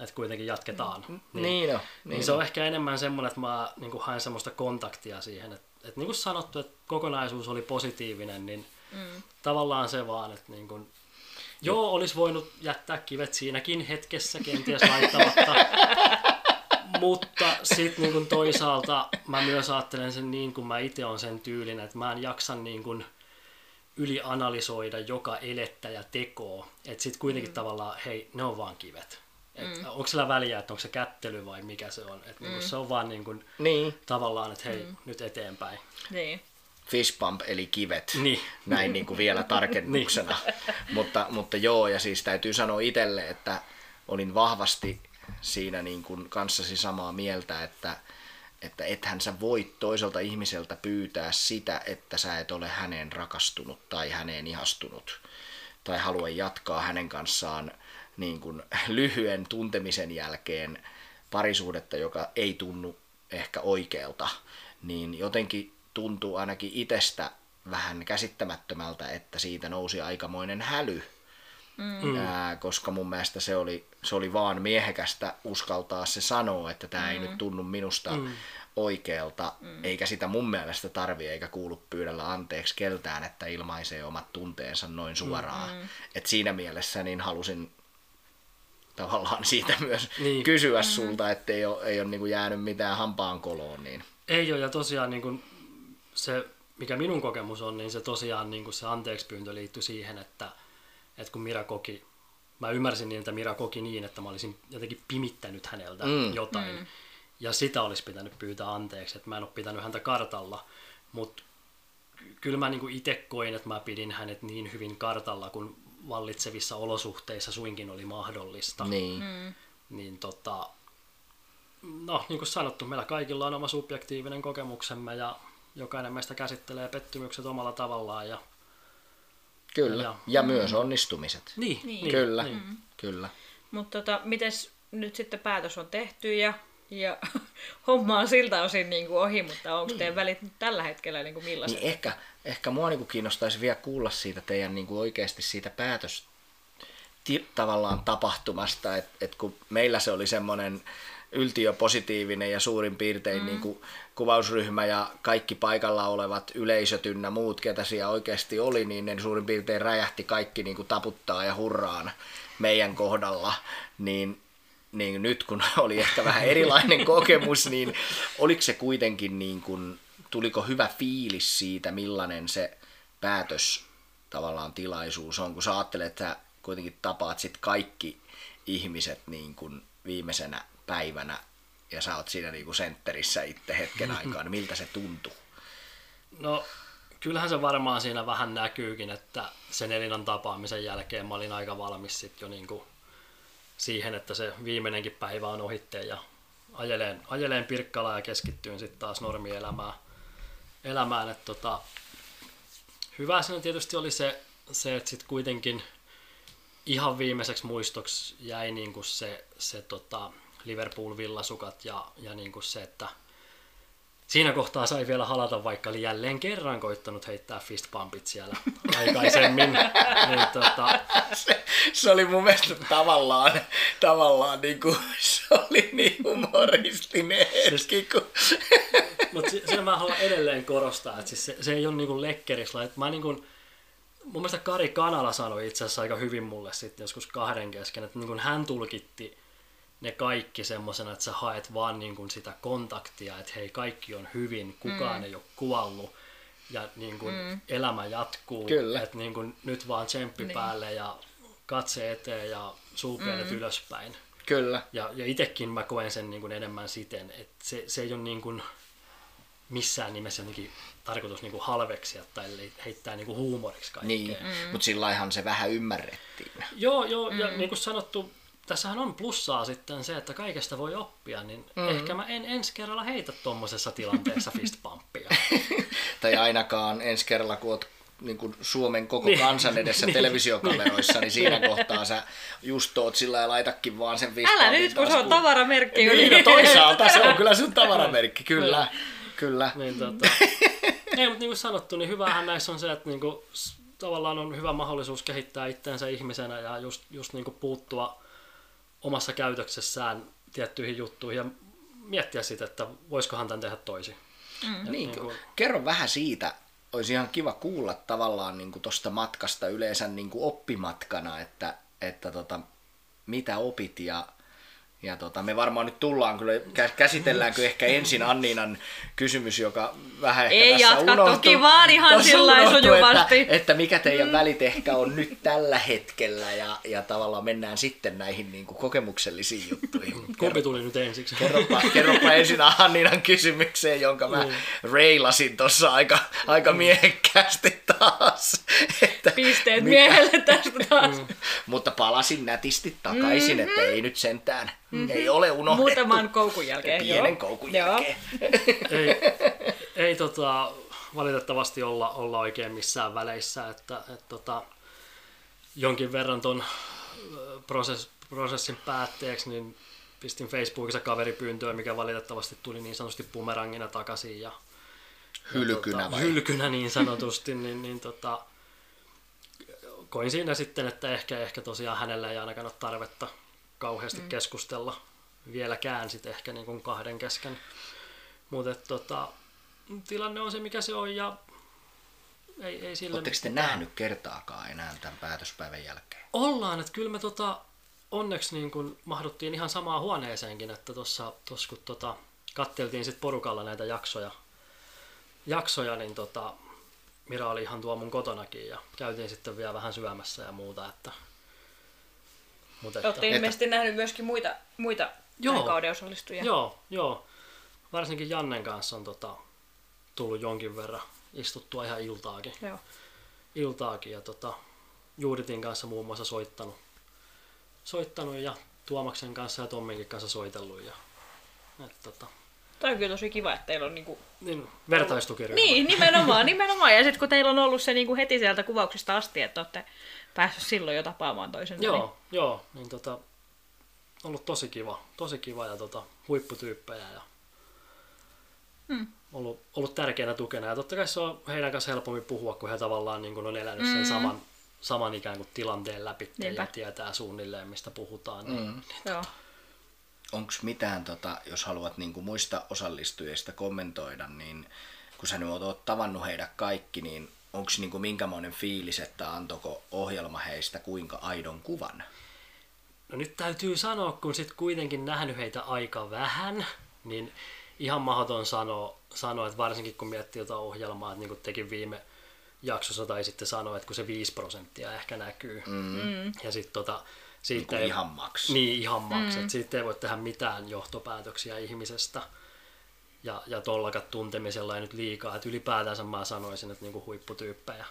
että kuitenkin jatketaan. Mm, niin, niin, no, niin, niin se on ehkä enemmän semmoinen, että mä niin kuin haen semmoista kontaktia siihen, että, että niin kuin sanottu, että kokonaisuus oli positiivinen, niin mm. tavallaan se vaan, että niin kuin, joo, olisi voinut jättää kivet siinäkin hetkessä kenties laittamatta, mutta sitten niin toisaalta mä myös ajattelen sen niin, kun mä itse on sen tyylinen, että mä en jaksa niin kuin ylianalysoida joka elettä ja tekoa. Että sitten kuitenkin mm. tavallaan, hei, ne on vaan kivet. Et mm. Onko sillä väliä, että onko se kättely vai mikä se on. Et niinku mm. Se on vaan niin kuin niin. tavallaan, että hei, mm. nyt eteenpäin. Niin. Fishpump eli kivet, niin. näin niin kuin vielä tarkennuksena. niin. mutta, mutta joo, ja siis täytyy sanoa itselle, että olin vahvasti siinä niin kuin kanssasi samaa mieltä, että, että ethän sä voi toiselta ihmiseltä pyytää sitä, että sä et ole häneen rakastunut tai häneen ihastunut tai halua jatkaa hänen kanssaan niin kuin lyhyen tuntemisen jälkeen parisuudetta, joka ei tunnu ehkä oikealta, niin jotenkin tuntuu ainakin itsestä vähän käsittämättömältä, että siitä nousi aikamoinen häly. Mm. Ää, koska mun mielestä se oli, se oli vaan miehekästä uskaltaa se sanoa, että tämä mm. ei nyt tunnu minusta mm. oikealta, mm. eikä sitä mun mielestä tarvi eikä kuulu pyydellä anteeksi keltään, että ilmaisee omat tunteensa noin suoraan. Mm. Et siinä mielessä niin halusin tavallaan siitä myös niin. kysyä mm. sulta, että ei ole, ei ole niin kuin jäänyt mitään hampaan koloon. Niin. Ei ole, ja tosiaan niin kuin se, mikä minun kokemus on, niin se tosiaan niin kuin se anteeksi pyyntö liittyi siihen, että, että kun Mira koki, mä ymmärsin niin, että Mira koki niin, että mä olisin jotenkin pimittänyt häneltä mm. jotain, mm. ja sitä olisi pitänyt pyytää anteeksi, että mä en ole pitänyt häntä kartalla, mutta kyllä mä niin itse koin, että mä pidin hänet niin hyvin kartalla, kun vallitsevissa olosuhteissa suinkin oli mahdollista. Niin. Mm. Niin tota, no niin kuin sanottu, meillä kaikilla on oma subjektiivinen kokemuksemme ja jokainen meistä käsittelee pettymykset omalla tavallaan. Ja, kyllä, ja, ja mm. myös onnistumiset. Niin, niin. Kyllä, niin. Mm. kyllä. Mutta tota, mites nyt sitten päätös on tehty ja, ja homma on siltä osin niin kuin ohi, mutta onko niin. teidän välit nyt tällä hetkellä niin kuin millaiset? Niin ehkä, ehkä mua niin kuin kiinnostaisi vielä kuulla siitä teidän niin kuin oikeasti siitä päätös tavallaan tapahtumasta, että et kun meillä se oli semmoinen yltiöpositiivinen ja suurin piirtein mm. niin kuin kuvausryhmä ja kaikki paikalla olevat yleisöt ynnä muut, ketä siellä oikeasti oli, niin ne suurin piirtein räjähti kaikki niin kuin taputtaa ja hurraan meidän kohdalla, niin, niin nyt kun oli ehkä vähän erilainen kokemus, niin oliko se kuitenkin niin kuin, tuliko hyvä fiilis siitä, millainen se päätös tavallaan tilaisuus on, kun sä ajattelet, että kuitenkin tapaat sit kaikki ihmiset niin kuin viimeisenä päivänä ja sä oot siinä niinku sentterissä itse hetken aikaa, niin miltä se tuntuu? No kyllähän se varmaan siinä vähän näkyykin, että sen Elinan tapaamisen jälkeen mä olin aika valmis sit jo niinku siihen, että se viimeinenkin päivä on ohitteen ja ajeleen, ajeleen Pirkkalaa ja keskittyin sitten taas normielämään. Elämään, että tota, hyvä siinä tietysti oli se, se että sitten kuitenkin ihan viimeiseksi muistoksi jäi niinku se, se tota, Liverpool-villasukat ja, ja niin kuin se, että siinä kohtaa sai vielä halata, vaikka oli jälleen kerran koittanut heittää fistpumpit siellä aikaisemmin. niin, tota... se, se, oli mun mielestä tavallaan, tavallaan niin kuin, se oli niin humoristinen hetki. Siis, kun... Mutta siinä mä haluan edelleen korostaa, että siis se, se ei ole niin kuin lekkerisla. Että mä niin kuin, mun mielestä Kari Kanala sanoi itse asiassa aika hyvin mulle sitten joskus kahden kesken, että niin kuin hän tulkitti ne kaikki semmoisena, että sä haet vaan niin kuin sitä kontaktia, että hei kaikki on hyvin, kukaan mm. ei ole kuollut ja niin kuin mm. elämä jatkuu. Kyllä. Että niin kuin nyt vaan tsemppi niin. päälle ja katse eteen ja suupienet mm. ylöspäin. Kyllä. Ja, ja itsekin mä koen sen niin kuin enemmän siten, että se, se ei ole niin kuin missään nimessä jotenkin tarkoitus niin kuin halveksia tai heittää niin kuin huumoriksi kaikkea. Niin, mm. mutta sillä se vähän ymmärrettiin. Joo, joo mm. ja niin kuin sanottu, tässähän on plussaa sitten se, että kaikesta voi oppia, niin mm. ehkä mä en ensi kerralla heitä tuommoisessa tilanteessa fistpumppia. tai ainakaan ensi kerralla, kun oot niin kuin Suomen koko niin. kansan edessä niin. televisiokameroissa, niin siinä kohtaa sä just oot sillä ja laitakin vaan sen fistpumpin Älä nyt, kun se on tavaramerkki. Niin, no toisaalta se on kyllä sun tavaramerkki, kyllä. kyllä. Niin, tota. Ei, mutta niin kuin sanottu, niin hyvähän näissä on se, että niin kuin, tavallaan on hyvä mahdollisuus kehittää itseensä ihmisenä ja just, just niin kuin puuttua omassa käytöksessään tiettyihin juttuihin ja miettiä sitä, että voisikohan tämän tehdä toisin. Mm. niin, niin kuin... Kerro vähän siitä, olisi ihan kiva kuulla tavallaan niin tuosta matkasta yleensä niin kuin oppimatkana, että, että tota, mitä opit ja ja tota, me varmaan nyt tullaan kyllä, käsitelläänkö ehkä ensin Anniinan kysymys, joka vähän ehkä Ei tässä jatka unohtui, toki vaan ihan sillä sujuvasti. Että, että, mikä teidän mm. välit ehkä on nyt tällä hetkellä ja, ja tavallaan mennään sitten näihin niin kuin kokemuksellisiin juttuihin. Kumpi tuli nyt ensiksi? Kerropa, kerropa ensin Anniinan kysymykseen, jonka mä mm. reilasin tuossa aika, aika miehekkäästi taas. Että Pisteet miehelle tästä taas. Mm. Mutta palasin nätisti takaisin, mm-hmm. että ei nyt sentään Mm-hmm. Ei ole unohdettu. Muutaman koukun jälkeen. Pienen joo. koukun jälkeen. ei, ei tota, valitettavasti olla, olla oikein missään väleissä, että, että tota, jonkin verran ton prosess, prosessin päätteeksi, niin pistin Facebookissa kaveripyyntöä, mikä valitettavasti tuli niin sanotusti bumerangina takaisin ja hylkynä, tota, hylkynä niin sanotusti, niin, niin tota, koin siinä sitten, että ehkä, ehkä tosiaan hänellä ei ainakaan ole tarvetta kauheasti mm. keskustella vieläkään sitten ehkä niin kuin kahden kesken. Mutta tota, tilanne on se, mikä se on ja ei, ei sille Oletteko te nähnyt kertaakaan enää tämän päätöspäivän jälkeen? Ollaan, että kyllä me tota, onneksi niin kun mahduttiin ihan samaan huoneeseenkin, että tuossa kun tota, katteltiin sit porukalla näitä jaksoja, jaksoja niin tota, Mira oli ihan tuo mun kotonakin ja käytiin sitten vielä vähän syömässä ja muuta. Että, mutta Olette että, ilmeisesti että, nähnyt myöskin muita, muita joo, kauden osallistujia. Joo, joo. Varsinkin Jannen kanssa on tota, tullut jonkin verran istuttua ihan iltaakin. Joo. Iltaakin ja tota, Juuditin kanssa muun muassa soittanut, soittanut ja Tuomaksen kanssa ja Tomminkin kanssa soitellut. Ja, et, tota, Tämä on kyllä tosi kiva, että teillä on niinku... Niin, vertaistukiryhmä. Niin, nimenomaan, nimenomaan. Ja sitten kun teillä on ollut se niinku heti sieltä kuvauksista asti, että olette päässyt silloin jo tapaamaan toisen. Joo, niin... joo. Niin tota, ollut tosi kiva, tosi kiva ja tota, huipputyyppejä ja hmm. ollut, ollut tärkeänä tukena. Ja totta kai se on heidän kanssa helpommin puhua, kun he tavallaan niin kun on elänyt sen mm. saman, saman ikään kuin tilanteen läpi ja tietää suunnilleen, mistä puhutaan. Niin, mm. niin, niin, Joo onko mitään, tota, jos haluat niin kuin muista osallistujista kommentoida, niin kun sä nyt oot tavannut heidät kaikki, niin onko niin kuin minkämoinen fiilis, että antoko ohjelma heistä kuinka aidon kuvan? No nyt täytyy sanoa, kun sit kuitenkin nähnyt heitä aika vähän, niin ihan mahdoton sanoa, sanoa että varsinkin kun miettii jotain ohjelmaa, että niin kuin tekin viime jaksossa tai sitten sanoa, että kun se 5 prosenttia ehkä näkyy. Mm. Ja sitten tota, siitä niin ei, ihan maks. Niin, ihan maks. Mm. siitä ei voi tehdä mitään johtopäätöksiä ihmisestä. Ja, ja tollakat tuntemisella ei nyt liikaa. Että ylipäätänsä mä sanoisin, että niinku huipputyyppejä.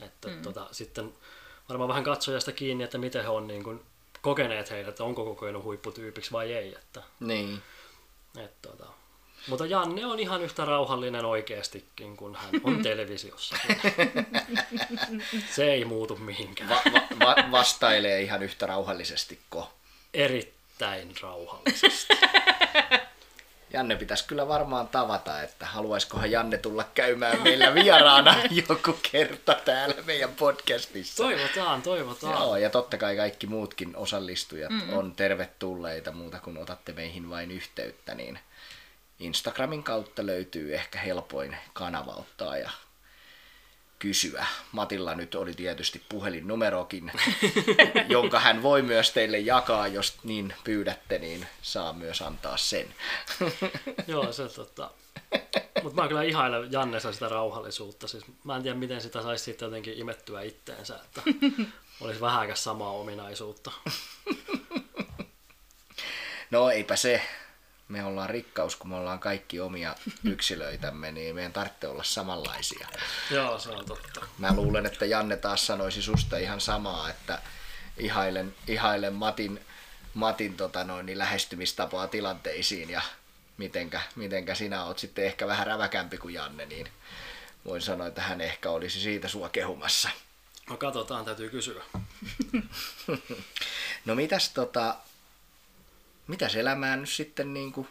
Että mm. tota, sitten varmaan vähän katsojasta kiinni, että miten he on niinku kokeneet heidät, että onko kokenut huipputyypiksi vai ei. Että, niin. että, tota, mutta Janne on ihan yhtä rauhallinen oikeastikin, kun hän on televisiossa. Se ei muutu mihinkään. Va- va- va- vastailee ihan yhtä rauhallisesti ko. Erittäin rauhallisesti. Janne pitäisi kyllä varmaan tavata, että haluaisikohan Janne tulla käymään meillä vieraana joku kerta täällä meidän podcastissa. Toivotaan, toivotaan. Joo, ja totta kai kaikki muutkin osallistujat mm-hmm. on tervetulleita muuta kuin otatte meihin vain yhteyttä, niin Instagramin kautta löytyy ehkä helpoin kanava ottaa ja kysyä. Matilla nyt oli tietysti puhelinnumerokin, jonka hän voi myös teille jakaa, jos niin pyydätte, niin saa myös antaa sen. Joo, se tota. Mutta mä kyllä ihailen Jannessa sitä rauhallisuutta. Siis mä en tiedä, miten sitä saisi sitten jotenkin imettyä itteensä, että olisi vähäkäs samaa ominaisuutta. No eipä se me ollaan rikkaus, kun me ollaan kaikki omia yksilöitämme, niin meidän tarvitsee olla samanlaisia. Joo, se on totta. Mä luulen, että Janne taas sanoisi susta ihan samaa, että ihailen, ihailen Matin, Matin tota noin, niin lähestymistapaa tilanteisiin ja mitenkä, mitenkä sinä oot sitten ehkä vähän räväkämpi kuin Janne, niin voin sanoa, että hän ehkä olisi siitä sua kehumassa. No katsotaan, täytyy kysyä. no mitäs tota, mitäs elämää nyt sitten niin kuin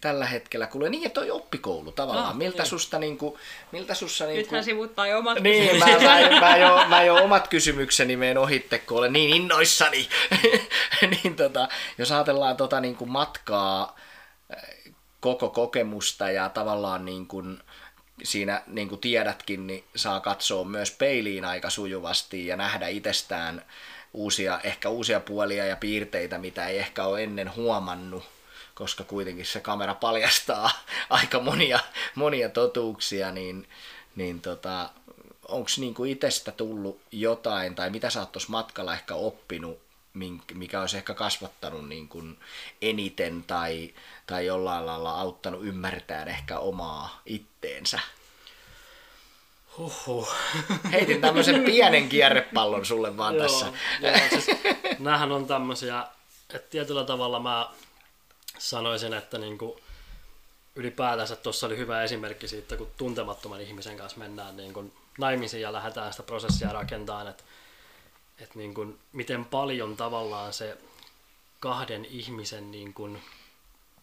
tällä hetkellä kuule niin, että toi oppikoulu tavallaan. Ah, miltä, niin. susta, niin kuin, miltä sussa... Niin Nythän sivuttaa jo omat niin, mä, mä, mä, jo, mä jo omat kysymykseni meen ohitte, kun olen niin innoissani. niin tota, jos ajatellaan tota niin kuin matkaa, eh, koko kokemusta ja tavallaan niin kuin, siinä niin kuin tiedätkin, niin saa katsoa myös peiliin aika sujuvasti ja nähdä itsestään uusia, ehkä uusia puolia ja piirteitä, mitä ei ehkä ole ennen huomannut, koska kuitenkin se kamera paljastaa aika monia, monia totuuksia, niin, niin tota, onko niinku itsestä tullut jotain, tai mitä sä oot matkalla ehkä oppinut, mikä olisi ehkä kasvattanut niin kuin eniten tai, tai jollain lailla auttanut ymmärtämään ehkä omaa itteensä? Huhhuh. Heitin tämmöisen pienen kierrepallon sulle vaan joo, tässä. Joo, siis, näähän on tämmöisiä et tietyllä tavalla mä sanoisin, että niin kuin ylipäätänsä tuossa oli hyvä esimerkki siitä, kun tuntemattoman ihmisen kanssa mennään niin kuin naimisiin ja lähdetään sitä prosessia rakentamaan, että, että niin kuin, miten paljon tavallaan se kahden ihmisen niin kuin,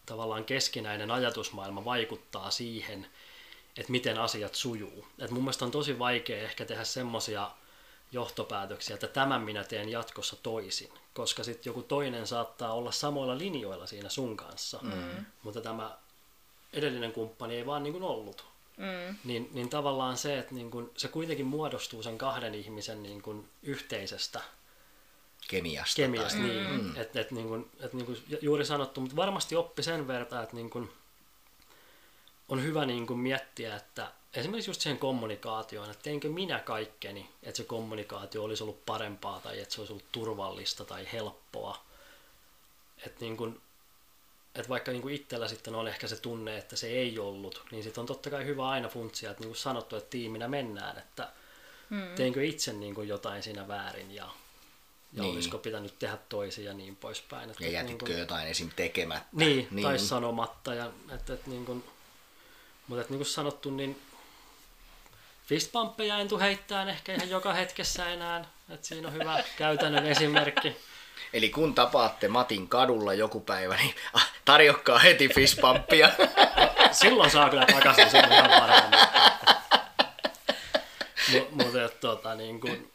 tavallaan keskinäinen ajatusmaailma vaikuttaa siihen, että miten asiat sujuu. Et mun mielestä on tosi vaikea ehkä tehdä semmoisia johtopäätöksiä, että tämän minä teen jatkossa toisin, koska sitten joku toinen saattaa olla samoilla linjoilla siinä sun kanssa, mm. mutta tämä edellinen kumppani ei vaan niin kuin ollut. Mm. Niin, niin tavallaan se, että niin kuin, se kuitenkin muodostuu sen kahden ihmisen niin kuin yhteisestä kemiasta. Kemiasta, tai... niin. Mm. Että et, niin kuin, et, niin kuin juuri sanottu, mutta varmasti oppi sen verran, että niin kuin, on hyvä niin kuin miettiä, että esimerkiksi just siihen kommunikaatioon, että teinkö minä kaikkeni, että se kommunikaatio olisi ollut parempaa tai että se olisi ollut turvallista tai helppoa. Että niin kuin, että vaikka niin kuin itsellä sitten on ehkä se tunne, että se ei ollut, niin sitten on totta kai hyvä aina funtsia, että niin kuin sanottu, että tiiminä mennään, että hmm. teinkö itse niin kuin jotain siinä väärin ja, ja niin. olisiko pitänyt tehdä toisin ja niin poispäin. Että, ja jätitkö niin kuin, jotain esim. tekemättä. Niin, niin. tai sanomatta. Ja, että, että niin kuin, mutta niin kuin sanottu, niin fistpumppeja en tule heittämään ehkä ihan joka hetkessä enää. Että siinä on hyvä käytännön esimerkki. Eli kun tapaatte Matin kadulla joku päivä, niin ah, tarjokkaa heti fistpumppia. Silloin saa kyllä takaisin, on ihan paremmin. Mutta tota, niin kuin,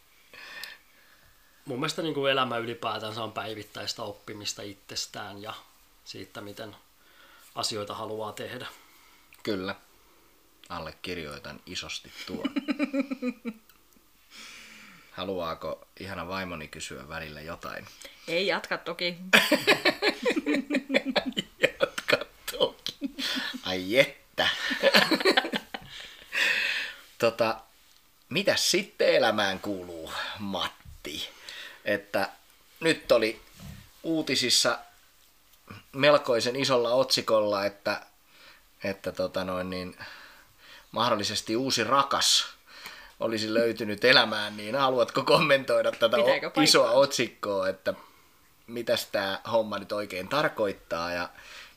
mun mielestä niin kuin elämä ylipäätänsä on päivittäistä oppimista itsestään ja siitä, miten asioita haluaa tehdä. Kyllä. Allekirjoitan isosti tuon. Haluaako ihana vaimoni kysyä välillä jotain? Ei, jatka toki. jatka toki. Ai että. tota, mitä sitten elämään kuuluu, Matti? Että nyt oli uutisissa melkoisen isolla otsikolla, että, että tota noin niin, mahdollisesti uusi rakas olisi löytynyt elämään, niin haluatko kommentoida tätä isoa otsikkoa, että mitä tämä homma nyt oikein tarkoittaa ja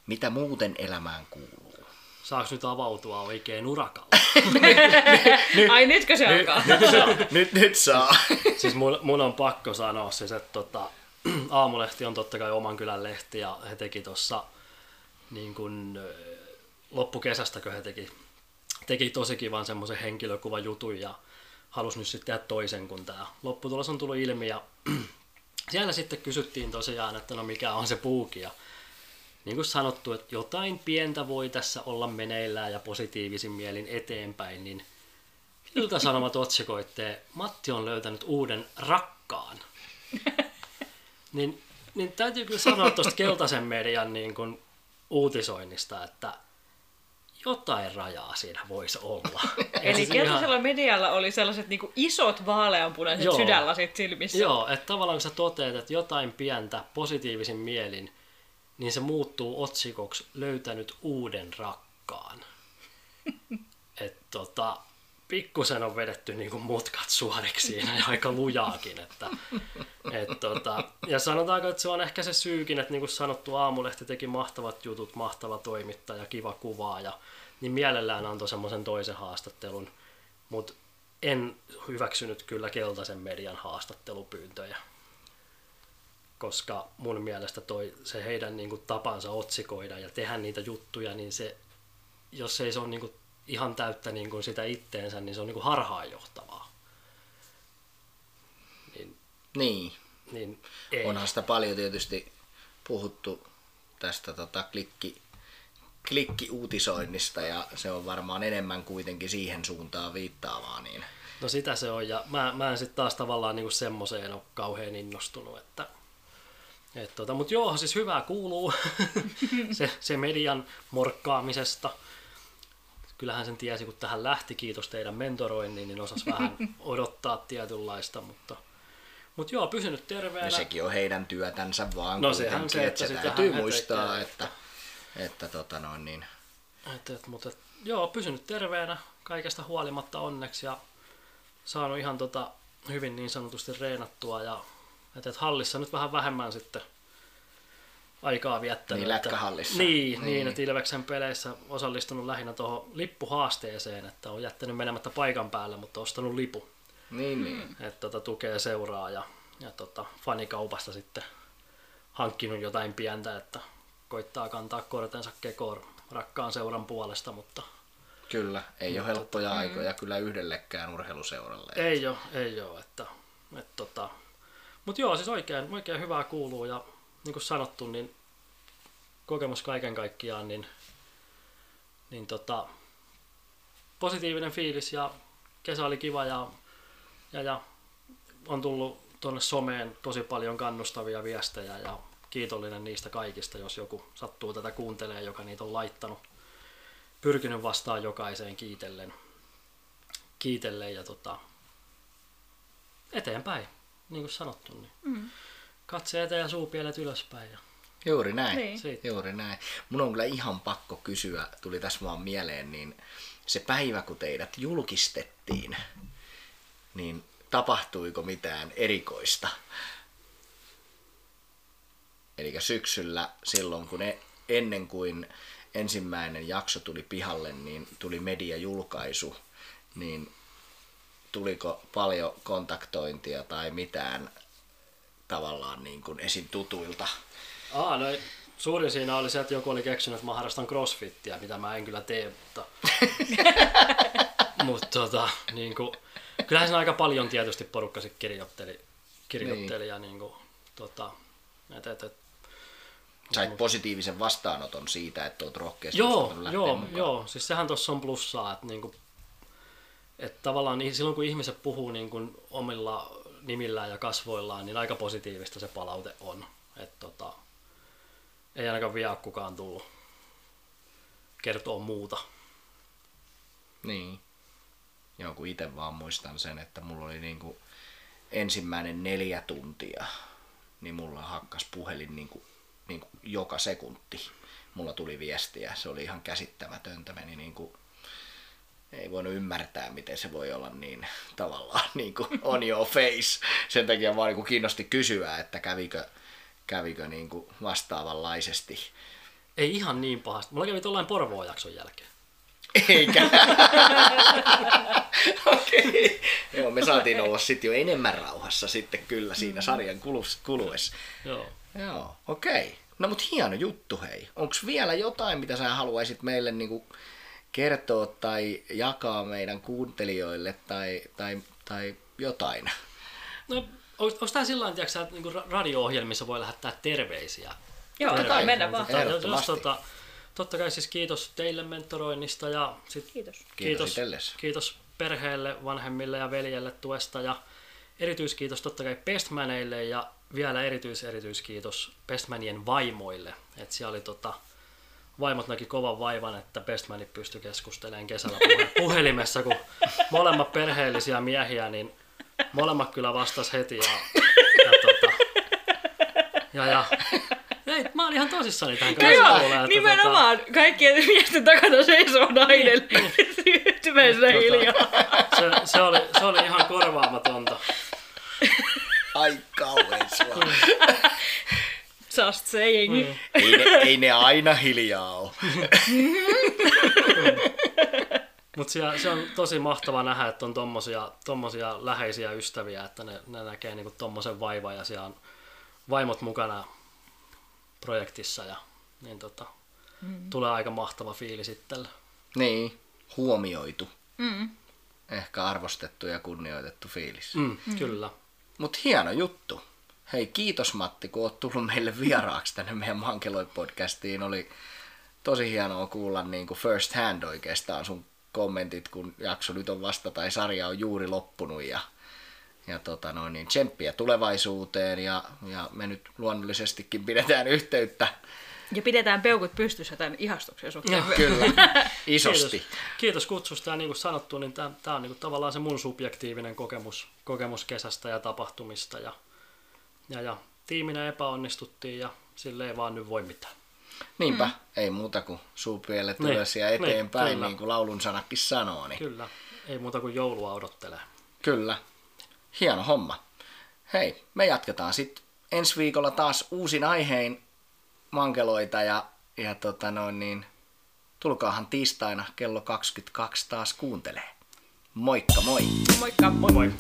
mitä muuten elämään kuuluu? Saako nyt avautua oikein urakalla? Ai nytkö se alkaa? Nyt, nyt, saa. nyt, nyt saa. siis mun, mun on pakko sanoa siis, että tota, Aamulehti on totta kai oman kylän lehti ja he teki tuossa niin kun, loppukesästä, kun he teki, teki tosi kivan semmoisen henkilökuvajutun ja halusi nyt sitten tehdä toisen, kun tämä lopputulos on tullut ilmi. Ja siellä sitten kysyttiin tosiaan, että no mikä on se puuki. Ja niin kuin sanottu, että jotain pientä voi tässä olla meneillään ja positiivisin mielin eteenpäin, niin Ilta-Sanomat otsikoitte, Matti on löytänyt uuden rakkaan. niin, niin täytyy kyllä sanoa tuosta keltaisen median niin kuin uutisoinnista, että jotain rajaa siinä voisi olla. Eli keltaisella ihan... medialla oli sellaiset niin isot vaaleanpunaiset Joo. sydänlasit silmissä. Joo, että tavallaan kun sä toteat, että jotain pientä positiivisin mielin, niin se muuttuu otsikoksi löytänyt uuden rakkaan. että tota, pikkusen on vedetty niin kuin mutkat suoriksi siinä ja aika lujaakin. Että, et tota, ja sanotaanko, että se on ehkä se syykin, että niin kuin sanottu Aamulehti teki mahtavat jutut, mahtava toimittaja, kiva kuvaa ja niin mielellään antoi semmoisen toisen haastattelun, mutta en hyväksynyt kyllä keltaisen median haastattelupyyntöjä. Koska mun mielestä toi, se heidän niin kuin, tapansa otsikoida ja tehdä niitä juttuja, niin se, jos ei se ole niin kuin, ihan täyttä niin kuin sitä itteensä, niin se on niin kuin harhaanjohtavaa. Niin. niin. niin ei. Onhan sitä paljon tietysti puhuttu tästä tota, klikki, klikkiuutisoinnista ja se on varmaan enemmän kuitenkin siihen suuntaan viittaavaa. Niin... No sitä se on ja mä, mä en sitten taas tavallaan niinku semmoiseen ole kauhean innostunut, että et tota, mutta joo, siis hyvää kuuluu se, se median morkkaamisesta – kyllähän sen tiesi, kun tähän lähti, kiitos teidän mentoroinnin, niin osas vähän odottaa tietynlaista, mutta mutta joo, pysynyt terveenä. Ja sekin on heidän työtänsä vaan no, sehän se, että, että se täytyy muistaa, tekee, että, että, tota noin niin. Et, et, mutta et, joo, pysynyt terveenä kaikesta huolimatta onneksi ja saanut ihan tota, hyvin niin sanotusti reenattua ja että et hallissa nyt vähän vähemmän sitten aikaa viettänyt. Niin, lätkähallissa. Niin, niin, niin, että Ilveksen peleissä osallistunut lähinnä tuohon lippuhaasteeseen, että on jättänyt menemättä paikan päälle, mutta ostanut lipu. Niin, niin. Että tota, tukee seuraa ja, ja tota, fanikaupasta sitten hankkinut jotain pientä, että koittaa kantaa kortensa kekoon rakkaan seuran puolesta, mutta Kyllä, ei mutta, ole helppoja tota, aikoja mm. kyllä yhdellekään urheiluseuralle. Ei ole, ei ole. Että, että, tota, mutta joo, siis oikein, oikein hyvää kuuluu ja niin kuin sanottu, niin kokemus kaiken kaikkiaan, niin, niin tota, positiivinen fiilis ja kesä oli kiva ja, ja, ja on tullut tuonne someen tosi paljon kannustavia viestejä ja kiitollinen niistä kaikista, jos joku sattuu tätä kuuntelee, joka niitä on laittanut. Pyrkinyt vastaan jokaiseen kiitellen, kiitellen ja tota, eteenpäin, niin kuin sanottu. Niin. Mm. Katse eteen ja suupielet ylöspäin. Ja Juuri näin. Niin. Juuri näin. Mun on kyllä ihan pakko kysyä, tuli tässä vaan mieleen, niin se päivä kun teidät julkistettiin, niin tapahtuiko mitään erikoista? Eli syksyllä silloin, kun ne, ennen kuin ensimmäinen jakso tuli pihalle, niin tuli mediajulkaisu, niin tuliko paljon kontaktointia tai mitään tavallaan niin kuin esim. tutuilta? Aa, no suurin siinä oli se, että joku oli keksinyt, että mä harrastan crossfittiä, mitä mä en kyllä tee, mutta... mutta tota, niin kuin, kyllähän siinä aika paljon tietysti porukka sitten kirjoitteli, kirjoitteli niin. ja niin kuin, tota, et, et, et, Sait positiivisen vastaanoton siitä, että olet rohkeasti joo, joo, mukaan. Joo, siis sehän tuossa on plussaa, että, niinku, että tavallaan silloin kun ihmiset puhuu niin kuin omilla nimillään ja kasvoillaan, niin aika positiivista se palaute on. Että tota, ei ainakaan vielä kukaan tullut kertoa muuta. Niin. Joo, kun itse vaan muistan sen, että mulla oli niinku ensimmäinen neljä tuntia, niin mulla hakkas puhelin niinku, niinku joka sekunti. Mulla tuli viestiä, se oli ihan käsittämätöntä, meni niinku, ei voinut ymmärtää, miten se voi olla niin tavallaan niin kuin on your face. Sen takia vaan niin kiinnosti kysyä, että kävikö, kävikö niin kuin vastaavanlaisesti. Ei ihan niin pahasti. Mulla kävi tuollainen Porvoon jakson jälkeen. Eikä. Okei. Okay. Joo, me saatiin olla sitten jo enemmän rauhassa sitten kyllä siinä sarjan kuluessa. Joo. Joo, okei. Okay. No mut hieno juttu hei. Onko vielä jotain, mitä sä haluaisit meille niinku kertoa tai jakaa meidän kuuntelijoille tai, tai, tai jotain? No, onko tämä sillä tavalla, että niin radio-ohjelmissa voi lähettää terveisiä? Joo, terveisiä. mennä vaan. Jos, tota, totta kai siis kiitos teille mentoroinnista ja sit kiitos. Kiitos, kiitos, kiitos perheelle, vanhemmille ja veljelle tuesta ja erityiskiitos totta kai Pestmaneille ja vielä erityis erityiskiitos Pestmanien vaimoille. Et siellä oli tota, vaimot näki kovan vaivan, että Bestmanit pystyi keskustelemaan kesällä puhelimessa, kun molemmat perheellisiä miehiä, niin molemmat kyllä vastas heti. Ja, ja, tota, ja, ja ei, mä olin ihan tosissani tämän kanssa. Joo, kuulee, nimenomaan. Tota... Kaikkien miesten takana seisoo nainen tyytyväisenä tota, hiljaa. Se, se, oli, se oli ihan korvaamatonta. Ai kauhean sua. Just saying. Mm. Ei, ne, ei ne aina hiljaa ole. Mutta se on tosi mahtava nähdä, että on tommosia, tommosia läheisiä ystäviä, että ne, ne näkee niinku tommosen vaivan ja siellä on vaimot mukana projektissa ja niin tota, mm. tulee aika mahtava fiilis itsellä. Niin, huomioitu. Mm. Ehkä arvostettu ja kunnioitettu fiilis. Mm, mm. Kyllä. Mutta hieno juttu. Hei, kiitos Matti, kun oot tullut meille vieraaksi tänne meidän Mankeloi-podcastiin. Oli tosi hienoa kuulla niin kuin first hand oikeastaan sun kommentit, kun jakso nyt on vasta tai sarja on juuri loppunut ja, ja tota noin, niin tsemppiä tulevaisuuteen ja, ja me nyt luonnollisestikin pidetään yhteyttä. Ja pidetään peukut pystyssä tämän ihastuksen suhteen. Kyllä, isosti. Kiitos, Kiitos kutsusta ja niin kuin sanottu, niin tämä on niin kuin tavallaan se mun subjektiivinen kokemus, kokemus kesästä ja tapahtumista ja ja, ja tiiminä epäonnistuttiin ja sille ei vaan nyt voi mitään. Niinpä, mm. ei muuta kuin suupielet niin, ylös ja niin, eteenpäin, niin, niin kuin laulun sanakin sanoo. Niin. Kyllä, ei muuta kuin joulua odottelee. Kyllä, hieno homma. Hei, me jatketaan sitten ensi viikolla taas uusin aihein. mankeloita ja, ja tota noin niin, tulkaahan tiistaina kello 22 taas kuuntelee. Moikka moi! Moikka! Moi moi!